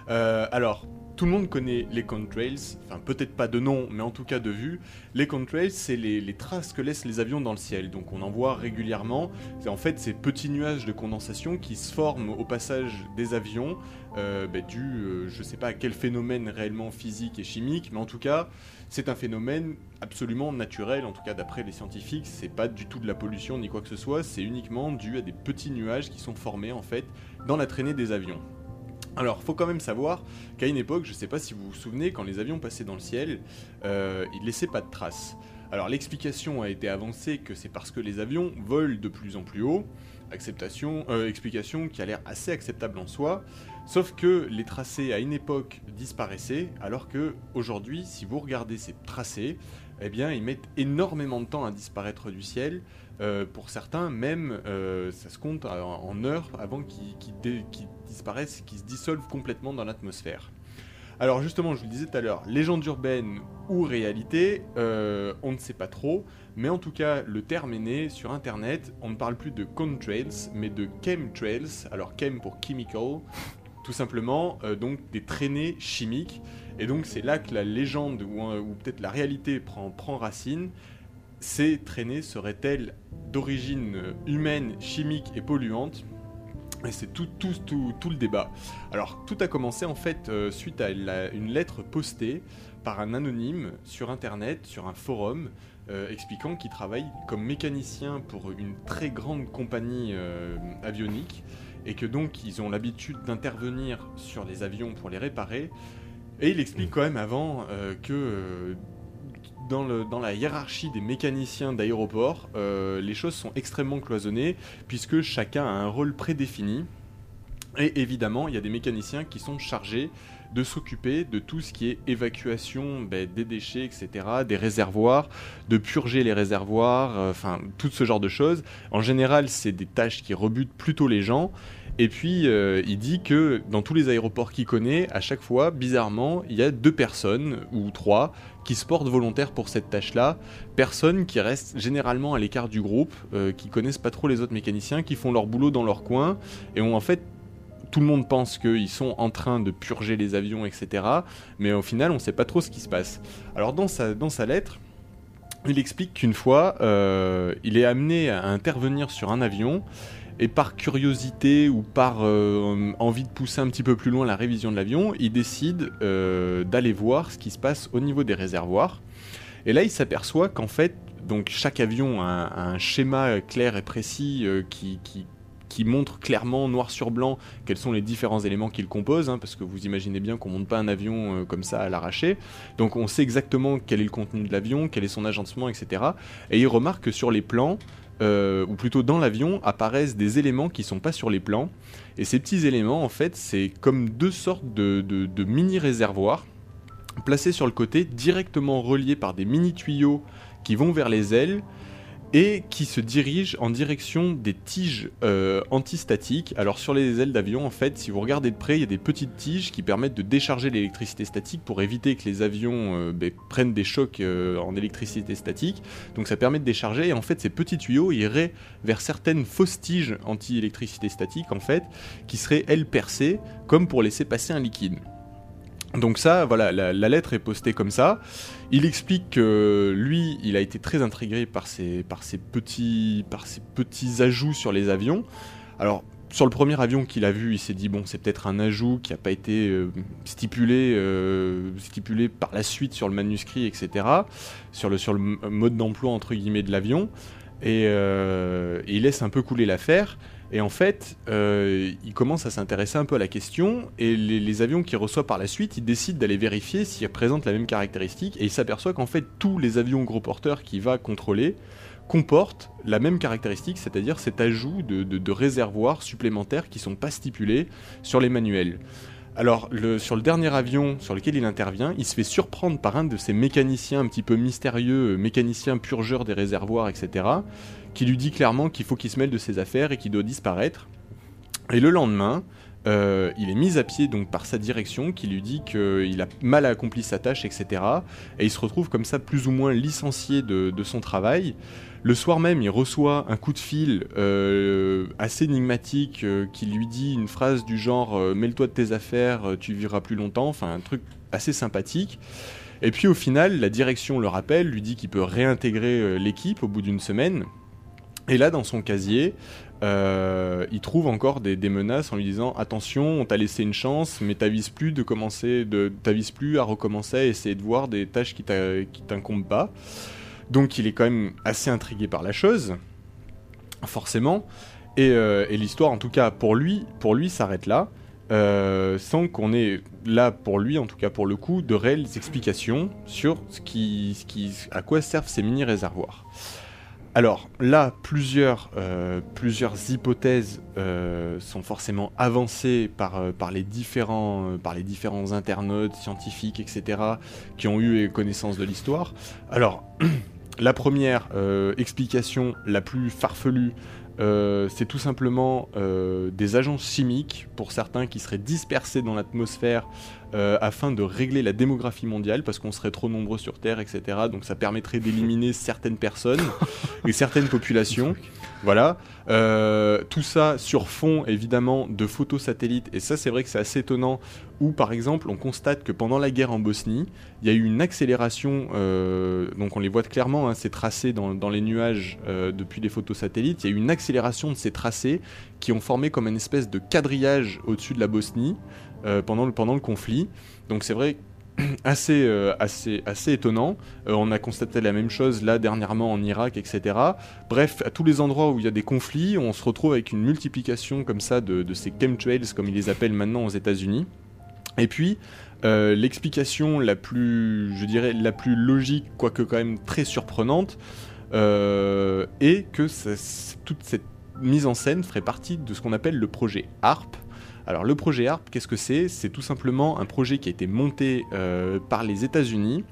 Alors, tout le monde connaît les contrails, enfin peut-être pas de nom, mais en tout cas de vue. Les contrails, c'est les, traces que laissent les avions dans le ciel. Donc on en voit régulièrement. C'est en fait ces petits nuages de condensation qui se forment au passage des avions, euh, bah, dû, euh, je sais pas à quel phénomène réellement physique et chimique, mais en tout cas, c'est un phénomène absolument naturel. En tout cas, d'après les scientifiques, c'est pas du tout de la pollution ni quoi que ce soit. C'est uniquement dû à des petits nuages qui sont formés en fait dans la traînée des avions. Alors, faut quand même savoir qu'à une époque, je sais pas si vous vous souvenez, quand les avions passaient dans le ciel, euh, ils laissaient pas de traces. Alors, l'explication a été avancée que c'est parce que les avions volent de plus en plus haut. Acceptation, euh, explication qui a l'air assez acceptable en soi. Sauf que les tracés à une époque disparaissaient, alors que aujourd'hui, si vous regardez ces tracés, eh bien, ils mettent énormément de temps à disparaître du ciel. Euh, pour certains, même, ça se compte en, heures avant qu'ils qu'ils disparaissent, qu'ils se dissolvent complètement dans l'atmosphère. Alors justement, je vous le disais tout à l'heure, légende urbaine ou réalité, euh, on ne sait pas trop, mais en tout cas, le terme est né sur Internet. On ne parle plus de contrails, mais de chemtrails. Alors chem pour chemical, tout simplement, euh, donc des traînées chimiques. Et donc c'est là que la légende ou, euh, peut-être la réalité prend, racine. Ces traînées seraient-elles d'origine humaine, chimique et polluante? Et c'est tout, tout, tout, tout le débat. Alors, tout a commencé en fait euh, suite à la- une lettre postée par un anonyme sur internet, sur un forum, euh, expliquant qu'il travaille comme mécanicien pour une très grande compagnie euh, avionique et que donc ils ont l'habitude d'intervenir sur les avions pour les réparer. Et il explique quand même avant que dans, la hiérarchie des mécaniciens d'aéroport, euh, les choses sont extrêmement cloisonnées puisque chacun a un rôle prédéfini. Et évidemment, il y a des mécaniciens qui sont chargés de s'occuper de tout ce qui est évacuation des déchets, etc., des réservoirs, de purger les réservoirs, euh, enfin tout ce genre de choses. En général, c'est des tâches qui rebutent plutôt les gens. Et puis, euh, il dit que dans tous les aéroports qu'il connaît, à chaque fois, bizarrement, il y a deux personnes ou trois qui se portent volontaires pour cette tâche-là. Personnes qui restent généralement à l'écart du groupe, euh, qui connaissent pas trop les autres mécaniciens, qui font leur boulot dans leur coin et en fait tout le monde pense qu'ils sont en train de purger les avions, etc. Mais au final, on ne sait pas trop ce qui se passe. Alors dans sa, dans sa lettre, il explique qu'une fois, euh, il est amené à intervenir sur un avion, et par curiosité ou par euh, envie de pousser un petit peu plus loin la révision de l'avion, il décide euh, d'aller voir ce qui se passe au niveau des réservoirs. Et là, il s'aperçoit qu'en fait, donc chaque avion a un, schéma clair et précis euh, qui, montre clairement noir sur blanc quels sont les différents éléments qui le composent, hein, parce que vous imaginez bien qu'on monte pas un avion comme ça à l'arraché. Donc on sait exactement quel est le contenu de l'avion, quel est son agencement, etc. Et il remarque que sur les plans, euh, ou plutôt dans l'avion, apparaissent des éléments qui sont pas sur les plans. Et ces petits éléments, en fait, c'est comme deux sortes de mini-réservoirs placés sur le côté, directement reliés par des mini-tuyaux qui vont vers les ailes et qui se dirigent en direction des tiges euh, antistatiques. Alors sur les ailes d'avion, en fait, si vous regardez de près, il y a des petites tiges qui permettent de décharger l'électricité statique pour éviter que les avions euh, ben, prennent des chocs euh, en électricité statique. Donc ça permet de décharger et en fait ces petits tuyaux iraient vers certaines fausses tiges anti-électricité statique en fait, qui seraient elles percées comme pour laisser passer un liquide. Donc ça, voilà, la, lettre est postée comme ça. Il explique que lui, il a été très intrigué par ces, ces, petits, par petits ajouts sur les avions. Alors, sur le premier avion qu'il a vu, il s'est dit, bon, c'est peut-être un ajout qui n'a pas été euh, stipulé, euh, stipulé par la suite sur le manuscrit, etc., sur le, sur le mode d'emploi, entre guillemets, de l'avion. Et, euh, et il laisse un peu couler l'affaire. Et en fait, euh, il commence à s'intéresser un peu à la question, et les, avions qu'il reçoit par la suite, il décide d'aller vérifier s'ils présentent la même caractéristique, et il s'aperçoit qu'en fait, tous les avions gros porteurs qu'il va contrôler comporte la même caractéristique, c'est-à-dire cet ajout de, réservoirs supplémentaires qui sont pas stipulés sur les manuels. Alors, sur le dernier avion sur lequel il intervient, il se fait surprendre par un de ces mécaniciens un petit peu mystérieux, euh, mécaniciens purgeurs des réservoirs, etc., qui lui dit clairement qu'il faut qu'il se mêle de ses affaires et qu'il doit disparaître. Et le lendemain, euh, il est mis à pied donc par sa direction qui lui dit qu'il a mal accompli sa tâche, etc. Et il se retrouve comme ça plus ou moins licencié de, son travail. Le soir même, il reçoit un coup de fil euh, assez énigmatique euh, qui lui dit une phrase du genre Mêle-toi de tes affaires, tu vivras plus longtemps », enfin un truc assez sympathique. Et puis au final, la direction le rappelle, lui dit qu'il peut réintégrer l'équipe au bout d'une semaine. Et là, dans son casier, euh, il trouve encore des, menaces en lui disant attention, on t'a laissé une chance, mais t'avises plus de commencer, de t'avises plus à recommencer à essayer de voir des tâches qui t'incombent pas. Donc il est quand même assez intrigué par la chose, forcément. Et, euh, l'histoire, en tout cas pour lui, pour lui s'arrête là, euh, sans qu'on ait là pour lui, en tout cas pour le coup, de réelles explications sur ce qui, à quoi servent ces mini réservoirs. Alors là, plusieurs, euh, hypothèses euh, sont forcément avancées par, euh, par, les différents, internautes, scientifiques, etc., qui ont eu connaissance de l'histoire. Alors, (clears throat) la première explication, la plus farfelue, c'est tout simplement des agents chimiques, pour certains, qui seraient dispersés dans l'atmosphère euh, afin de régler la démographie mondiale, parce qu'on serait trop nombreux sur Terre, etc. Donc ça permettrait d'éliminer (laughs) certaines personnes et certaines populations. Voilà. Euh, tout ça sur fond, évidemment, de photos satellites. Et ça, c'est vrai que c'est assez étonnant, où, par exemple, on constate que pendant la guerre en Bosnie, il y a eu une accélération, euh, donc on les voit clairement, hein, ces tracés dans, dans les nuages euh, depuis les photos satellites, il y a eu une accélération de ces tracés qui ont formé comme une espèce de quadrillage au-dessus de la Bosnie pendant, le, pendant le conflit. Donc c'est vrai (clears throat) assez, euh, assez, assez étonnant. Euh, on a constaté la même chose là dernièrement en Irak, etc. Bref, à tous les endroits où il y a des conflits, on se retrouve avec une multiplication comme ça de, ces chemtrails, comme ils les appellent maintenant aux États-Unis. Et puis, euh, l'explication la plus, je dirais, la plus logique, quoique quand même très surprenante, euh, est que toute cette mise en scène ferait partie de ce qu'on appelle le projet ARP. Alors le projet ARP, qu'est-ce que c'est? C'est tout simplement un projet qui a été monté euh, par les États-Unis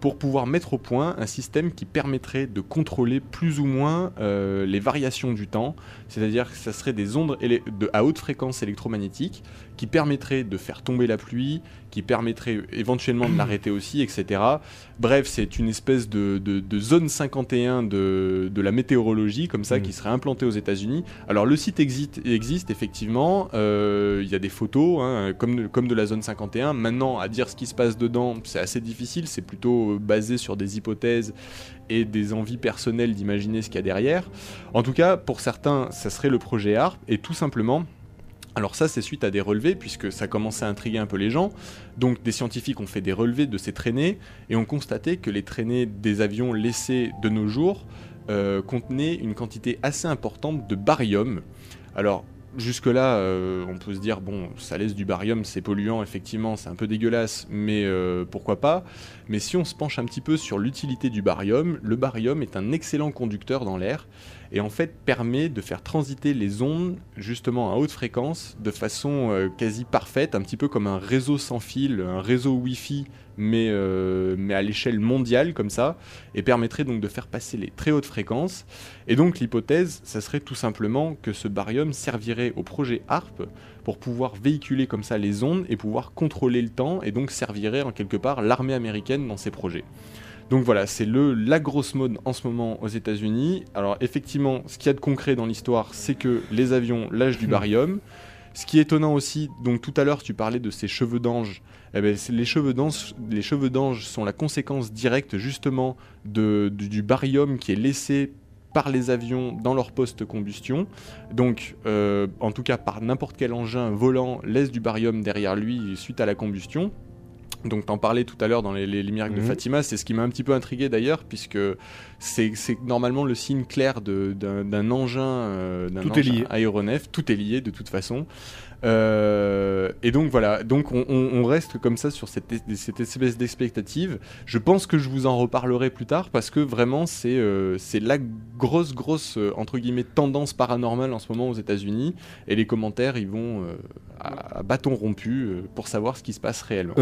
pour pouvoir mettre au point un système qui permettrait de contrôler plus ou moins euh, les variations du temps, c'est-à-dire que ça serait des ondes à haute fréquence électromagnétique qui permettraient de faire tomber la pluie, qui permettraient éventuellement de (clears throat) l'arrêter aussi, etc. Bref, c'est une espèce de, de- de zone 51 de, de la météorologie, comme ça, Mm. qui serait implantée aux États-Unis. Alors le site existe, existe effectivement, euh, il y a des photos, hein, comme, comme de la zone 51. Maintenant, à dire ce qui se passe dedans, c'est assez difficile, c'est plutôt euh, basé sur des hypothèses et des envies personnelles d'imaginer ce qu'il y a derrière. En tout cas, pour certains, ça serait le projet ARP, et tout simplement, alors ça c'est suite à des relevés, puisque ça commençait à intriguer un peu les gens. Donc des scientifiques ont fait des relevés de ces traînées, et ont constaté que les traînées des avions laissés de nos jours euh, contenaient une quantité assez importante de barium. Alors jusque-là, euh, on peut se dire, bon, ça laisse du barium, c'est polluant, effectivement, c'est un peu dégueulasse, mais euh, pourquoi pas Mais si on se penche un petit peu sur l'utilité du barium, le barium est un excellent conducteur dans l'air, et en fait permet de faire transiter les ondes justement à haute fréquence de façon euh, quasi parfaite, un petit peu comme un réseau sans fil, un réseau Wi-Fi, mais, euh, mais à l'échelle mondiale comme ça, et permettrait donc de faire passer les très hautes fréquences. Et donc l'hypothèse, ça serait tout simplement que ce barium servirait au projet HARP pour pouvoir véhiculer comme ça les ondes et pouvoir contrôler le temps, et donc servirait en quelque part l'armée américaine dans ses projets. Donc voilà, c'est le la grosse mode en ce moment aux États-Unis. Alors effectivement, ce qu'il y a de concret dans l'histoire, c'est que les avions lâchent du barium. Ce qui est étonnant aussi, donc tout à l'heure tu parlais de ces cheveux d'ange. Eh ben, c'est- les cheveux d'ange, les cheveux d'ange sont la conséquence directe justement de, du, du barium qui est laissé par les avions dans leur post-combustion. Donc, euh, en tout cas, par n'importe quel engin volant laisse du barium derrière lui suite à la combustion. Donc t'en parlais tout à l'heure dans les, les- les miracles de Mhm. Fatima, c'est ce qui m'a un petit peu intrigué d'ailleurs, puisque c'est normalement le signe clair d'un engin, euh, d'un aéronef, tout est lié de toute façon. Euh, et donc voilà, donc on, reste comme ça sur cette, es- cette espèce d'expectative. Je pense que je vous en reparlerai plus tard parce que vraiment c'est euh, c'est la grosse grosse euh, entre guillemets tendance paranormale en ce moment aux États-Unis et les commentaires ils vont euh, à, à bâton rompu pour savoir ce qui se passe réellement.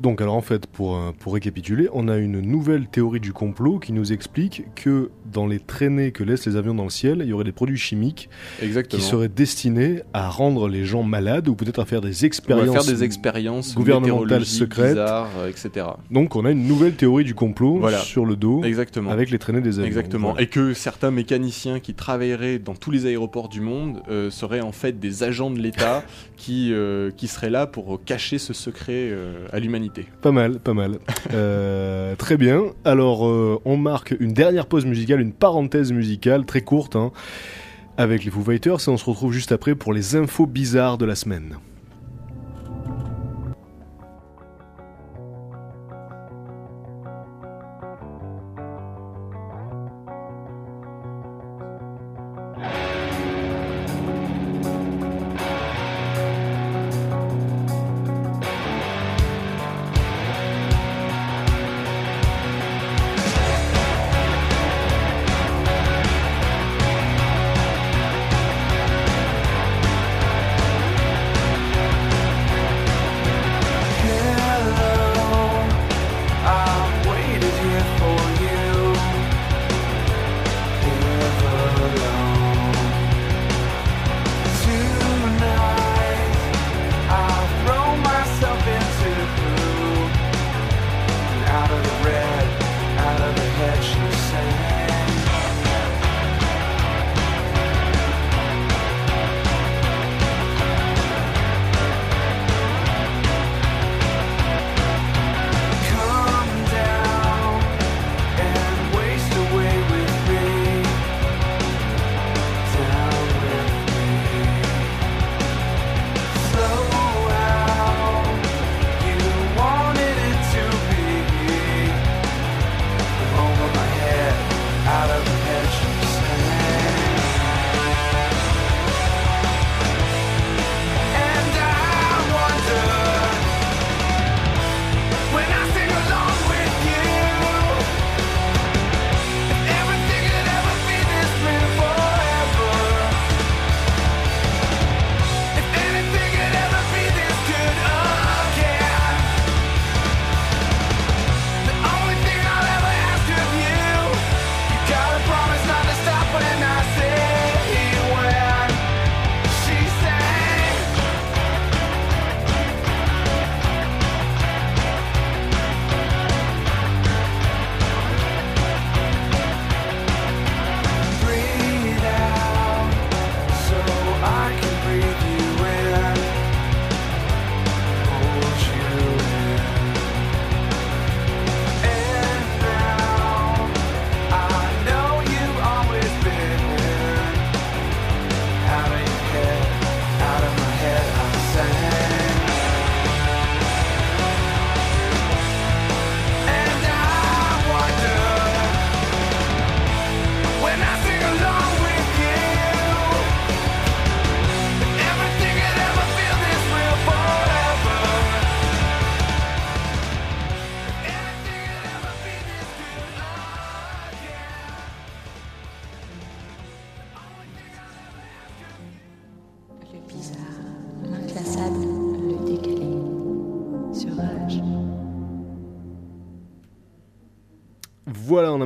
Donc alors en fait, pour, pour récapituler, on a une nouvelle théorie du complot qui nous explique que dans les traînées que laissent les avions dans le ciel, il y aurait des produits chimiques Exactement. qui seraient destinés à rendre les gens malades ou peut-être à faire des expériences. faire des expériences gouvernementales secrètes. bizarres, euh, etc. Donc on a une nouvelle théorie du complot Voilà. sur le dos Exactement. avec les traînées des avions. Exactement. Voilà. Et que certains mécaniciens qui travailleraient dans tous les aéroports du monde euh, seraient en fait des agents de l'État (laughs) qui, euh, qui seraient là pour cacher ce secret euh, à l'humanité. Pas mal, pas mal. (laughs) Très bien. Alors, on marque une dernière pause musicale, une parenthèse musicale très courte, hein, avec les Foo Fighters, et on se retrouve juste après pour les infos bizarres de la semaine.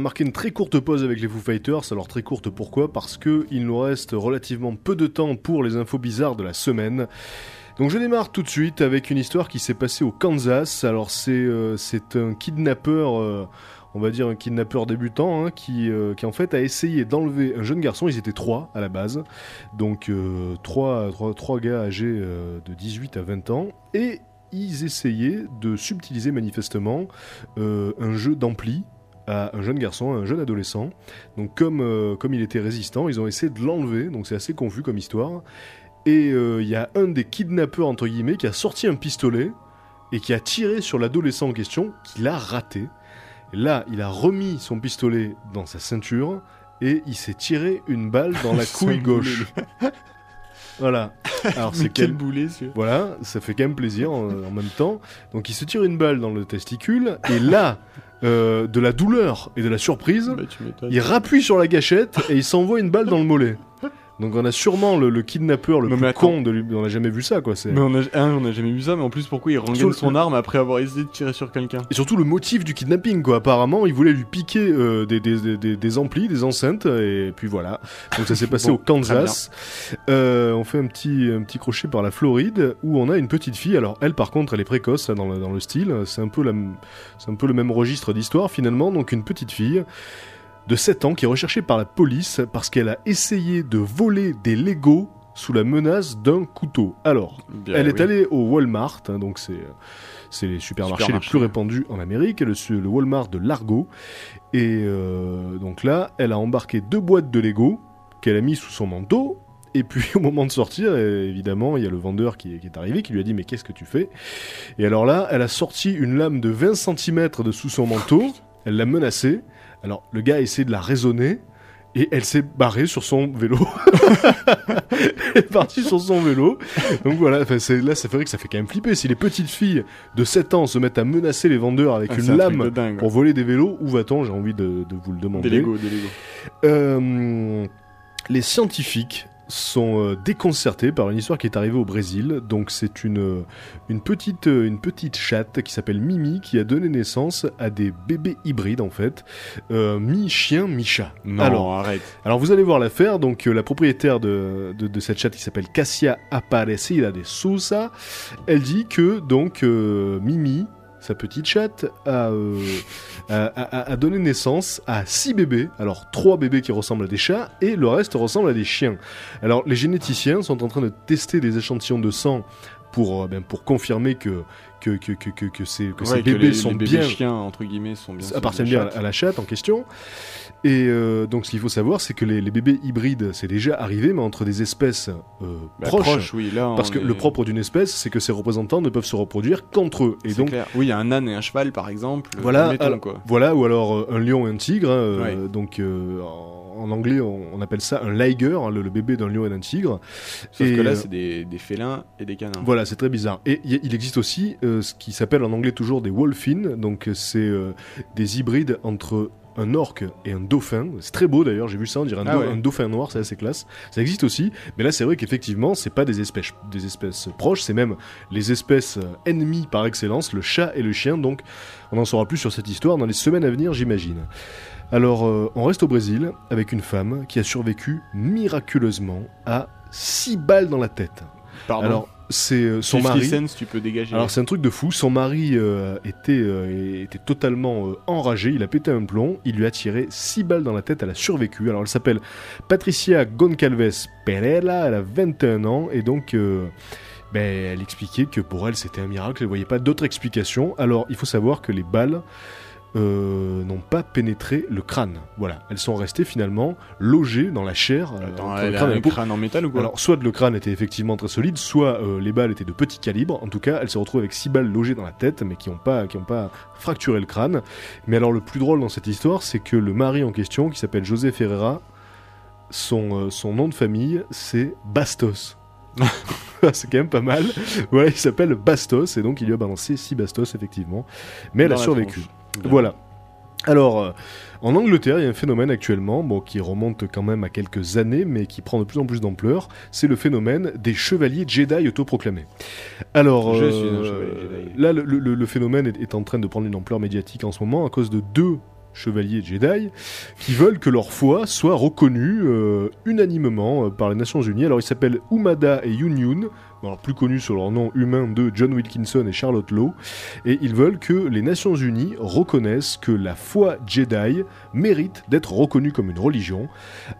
A marqué une très courte pause avec les Foo Fighters. Alors très courte pourquoi? Parce que il nous reste relativement peu de temps pour les infos bizarres de la semaine. Donc je démarre tout de suite avec une histoire qui s'est passée au Kansas. Alors c'est euh, un kidnappeur, euh, on va dire un kidnappeur débutant, hein, qui, euh, qui en fait a essayé d'enlever un jeune garçon. Ils étaient trois à la base, donc euh, trois, trois, trois gars âgés de 18 à 20 ans, et ils essayaient de subtiliser manifestement un jeu d'ampli à un jeune garçon, à un jeune adolescent. Donc comme, euh, comme il était résistant, ils ont essayé de l'enlever, donc c'est assez confus comme histoire. Et euh, il y a un des kidnappeurs, entre guillemets, qui a sorti un pistolet et qui a tiré sur l'adolescent en question, qui l'a raté. Et là, il a remis son pistolet dans sa ceinture et il s'est tiré une balle dans la (laughs) couille gauche. Voilà. Alors c'est (laughs) quel boulet, Voilà, ça fait quand même plaisir en, en même temps. Donc il se tire une balle dans le testicule et là, euh, de la douleur et de la surprise, Bah, il rappuie sur la gâchette et il s'envoie une balle dans le mollet. Donc on a sûrement le, le kidnappeur le plus mais con de lui. On n'a jamais vu ça quoi. C'est Mais on a, un, on a jamais vu ça, mais en plus, pourquoi il rengaine son arme après avoir essayé de tirer sur quelqu'un Et surtout le motif du kidnapping quoi. Apparemment il voulait lui piquer euh, des, des, des, des- des amplis, des enceintes et puis voilà. Donc ça s'est (laughs) passé Bon, au Kansas. Euh, on fait un petit, un petit crochet par la Floride où on a une petite fille. Alors elle par contre elle est précoce hein, dans le, dans le style. C'est un, peu la c'est un peu le même registre d'histoire finalement. Donc une petite fille de 7 ans qui est recherchée par la police parce qu'elle a essayé de voler des Legos sous la menace d'un couteau. Alors, Bien, elle est oui. allée au Walmart, hein, donc c'est c'est les supermarchés Supermarché. les plus répandus en Amérique, le, le Walmart de Largo. Et euh, donc là, elle a embarqué deux boîtes de Lego qu'elle a mis sous son manteau. Et puis (laughs) au moment de sortir, euh, évidemment, il y a le vendeur qui est, qui est arrivé, qui lui a dit mais qu'est-ce que tu fais? Et alors là, elle a sorti une lame de 20 cm de sous son manteau, elle l'a menacé. Alors le gars a essayé de la raisonner. Et elle s'est barrée sur son vélo. (laughs) elle est partie sur son vélo. Donc voilà, là ça fait vrai que ça fait quand même flipper. Si les petites filles de 7 ans se mettent à menacer les vendeurs avec Ah, une lame pour voler des vélos, où va-t-on J'ai envie de, de vous le demander. Des Lego, des Lego. Euh, les scientifiques sont euh, déconcertés par une histoire qui est arrivée au Brésil. Donc c'est une, euh, une, petite, euh, une petite chatte qui s'appelle Mimi qui a donné naissance à des bébés hybrides en fait, euh, mi-chien, mi-chat. Non, Alors, arrête. alors vous allez voir l'affaire, donc euh, la propriétaire de, de, de cette chatte qui s'appelle Cassia Aparecida de Sousa, elle dit que donc euh, Mimi, sa petite chatte, a, euh, a, donné naissance à six bébés, alors trois bébés qui ressemblent à des chats et le reste ressemble à des chiens. Alors les généticiens sont en train de tester des échantillons de sang pour, euh, ben, pour confirmer que, que, que, que, que, que ces, que ces Ouais, bébés les, sont les bébés bien chiens, entre guillemets, sont bien. appartiennent bien à la chatte en question. Et euh, donc, ce qu'il faut savoir, c'est que les, les bébés hybrides, c'est déjà arrivé, mais entre des espèces euh, Bah, proches. proche, oui, là. Parce que est- le propre d'une espèce, c'est que ses représentants ne peuvent se reproduire qu'entre eux. Et donc, clair. Oui, il y a un âne et un cheval, par exemple. Voilà, admettons, alors- quoi. voilà, ou alors euh, un lion et un tigre. euh, Ouais. Donc, en, en anglais, on, on appelle ça un liger, hein, le, le bébé d'un lion et d'un tigre. Sauf et, que là, euh, c'est des, des félins et des canins. Voilà, c'est très bizarre. Et il y- il existe aussi euh, ce qui s'appelle en anglais toujours des wolfines, donc euh, c'est euh, des hybrides entre un orque et un dauphin. C'est très beau d'ailleurs, j'ai vu ça, on dirait un, Ah ouais. un dauphin noir, c'est assez classe. Ça existe aussi, mais là c'est vrai qu'effectivement, c'est pas des espèces, des espèces proches, c'est même les espèces ennemies par excellence, le chat et le chien, donc on en saura plus sur cette histoire dans les semaines à venir, j'imagine. Alors, euh, on reste au Brésil avec une femme qui a survécu miraculeusement à 6 balles dans la tête. Pardon. Alors, c'est euh, son 50 mari. cents, tu peux dégager. Alors c'est un truc de fou, son mari euh, était, euh, était totalement euh, enragé, il a pété un plomb, il lui a tiré 6 balles dans la tête, elle a survécu. Alors elle s'appelle Patricia Goncalves Pereira, elle a 21 ans et donc ben, elle expliquait que pour elle c'était un miracle, elle voyait pas d'autre explication. Alors il faut savoir que les balles euh, n'ont pas pénétré le crâne. Voilà, elles sont restées finalement logées dans la chair. euh, Attends, le a crâne un en métal ou quoi Alors, soit le crâne était effectivement très solide, soit euh, les balles étaient de petit calibre. En tout cas, elle s'est retrouvée avec six balles logées dans la tête, mais qui n'ont pas, qui ont pas fracturé le crâne. Mais alors, le plus drôle dans cette histoire, c'est que le mari en question, qui s'appelle José Ferreira, son, euh, son nom de famille, c'est Bastos. (laughs) (laughs) c'est quand même pas mal. Voilà, il s'appelle Bastos, et donc il lui a balancé six Bastos, effectivement. Mais elle Dans a survécu. Voilà. Alors, euh, en Angleterre, il y a un phénomène actuellement, bon, qui remonte quand même à quelques années, mais qui prend de plus en plus d'ampleur. C'est le phénomène des chevaliers Jedi autoproclamés. Alors, Je euh, suis un chevalier Jedi. là, le, le- le phénomène est, est en train de prendre une ampleur médiatique en ce moment à cause de deux chevaliers Jedi qui veulent que leur foi soit reconnue euh, unanimement euh, par les Nations Unies. Alors, ils s'appellent Umada et Yun Yun, plus connus sur leur nom humain de John Wilkinson et Charlotte Lowe, et ils veulent que les Nations Unies reconnaissent que la foi Jedi mérite d'être reconnue comme une religion.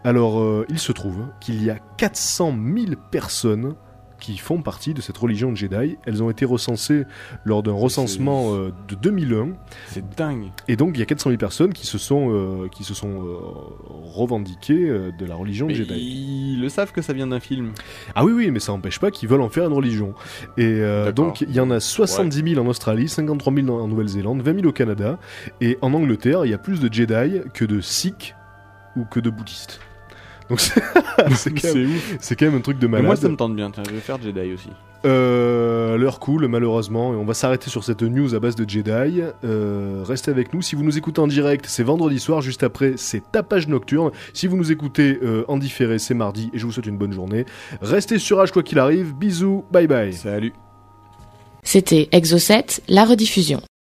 Alors, euh, il se trouve qu'il y a 400 000 personnes qui font partie de cette religion Jedi. Elles ont été recensées lors d'un recensement euh, de 2001. C'est dingue. Et donc, il y a 400 000 personnes qui se sont, euh, qui se sont euh, revendiquées de la religion Mais Jedi. ils le savent que ça vient d'un film. Ah oui, oui, mais ça n'empêche pas qu'ils veulent en faire une religion. Et donc, il y en a 70 000 en Australie, 53 000 en Nouvelle-Zélande, 20 000 au Canada. Et en Angleterre, il y a plus de Jedi que de Sikhs ou que de bouddhistes. Donc (laughs) c'est quand, même- quand un truc de Mais malade. moi, ça me tente bien. Tiens, je vais faire Jedi aussi. Euh, L'heure coule malheureusement et on va s'arrêter sur cette news à base de Jedi. Euh, restez avec nous. Si vous nous écoutez en direct, c'est vendredi soir. Juste après, c'est tapage nocturne. Si vous nous écoutez euh, en différé, c'est mardi. Et je vous souhaite une bonne journée. Restez sur H quoi qu'il arrive. Bisous. Bye bye. Salut. C'était Exo 7, la rediffusion.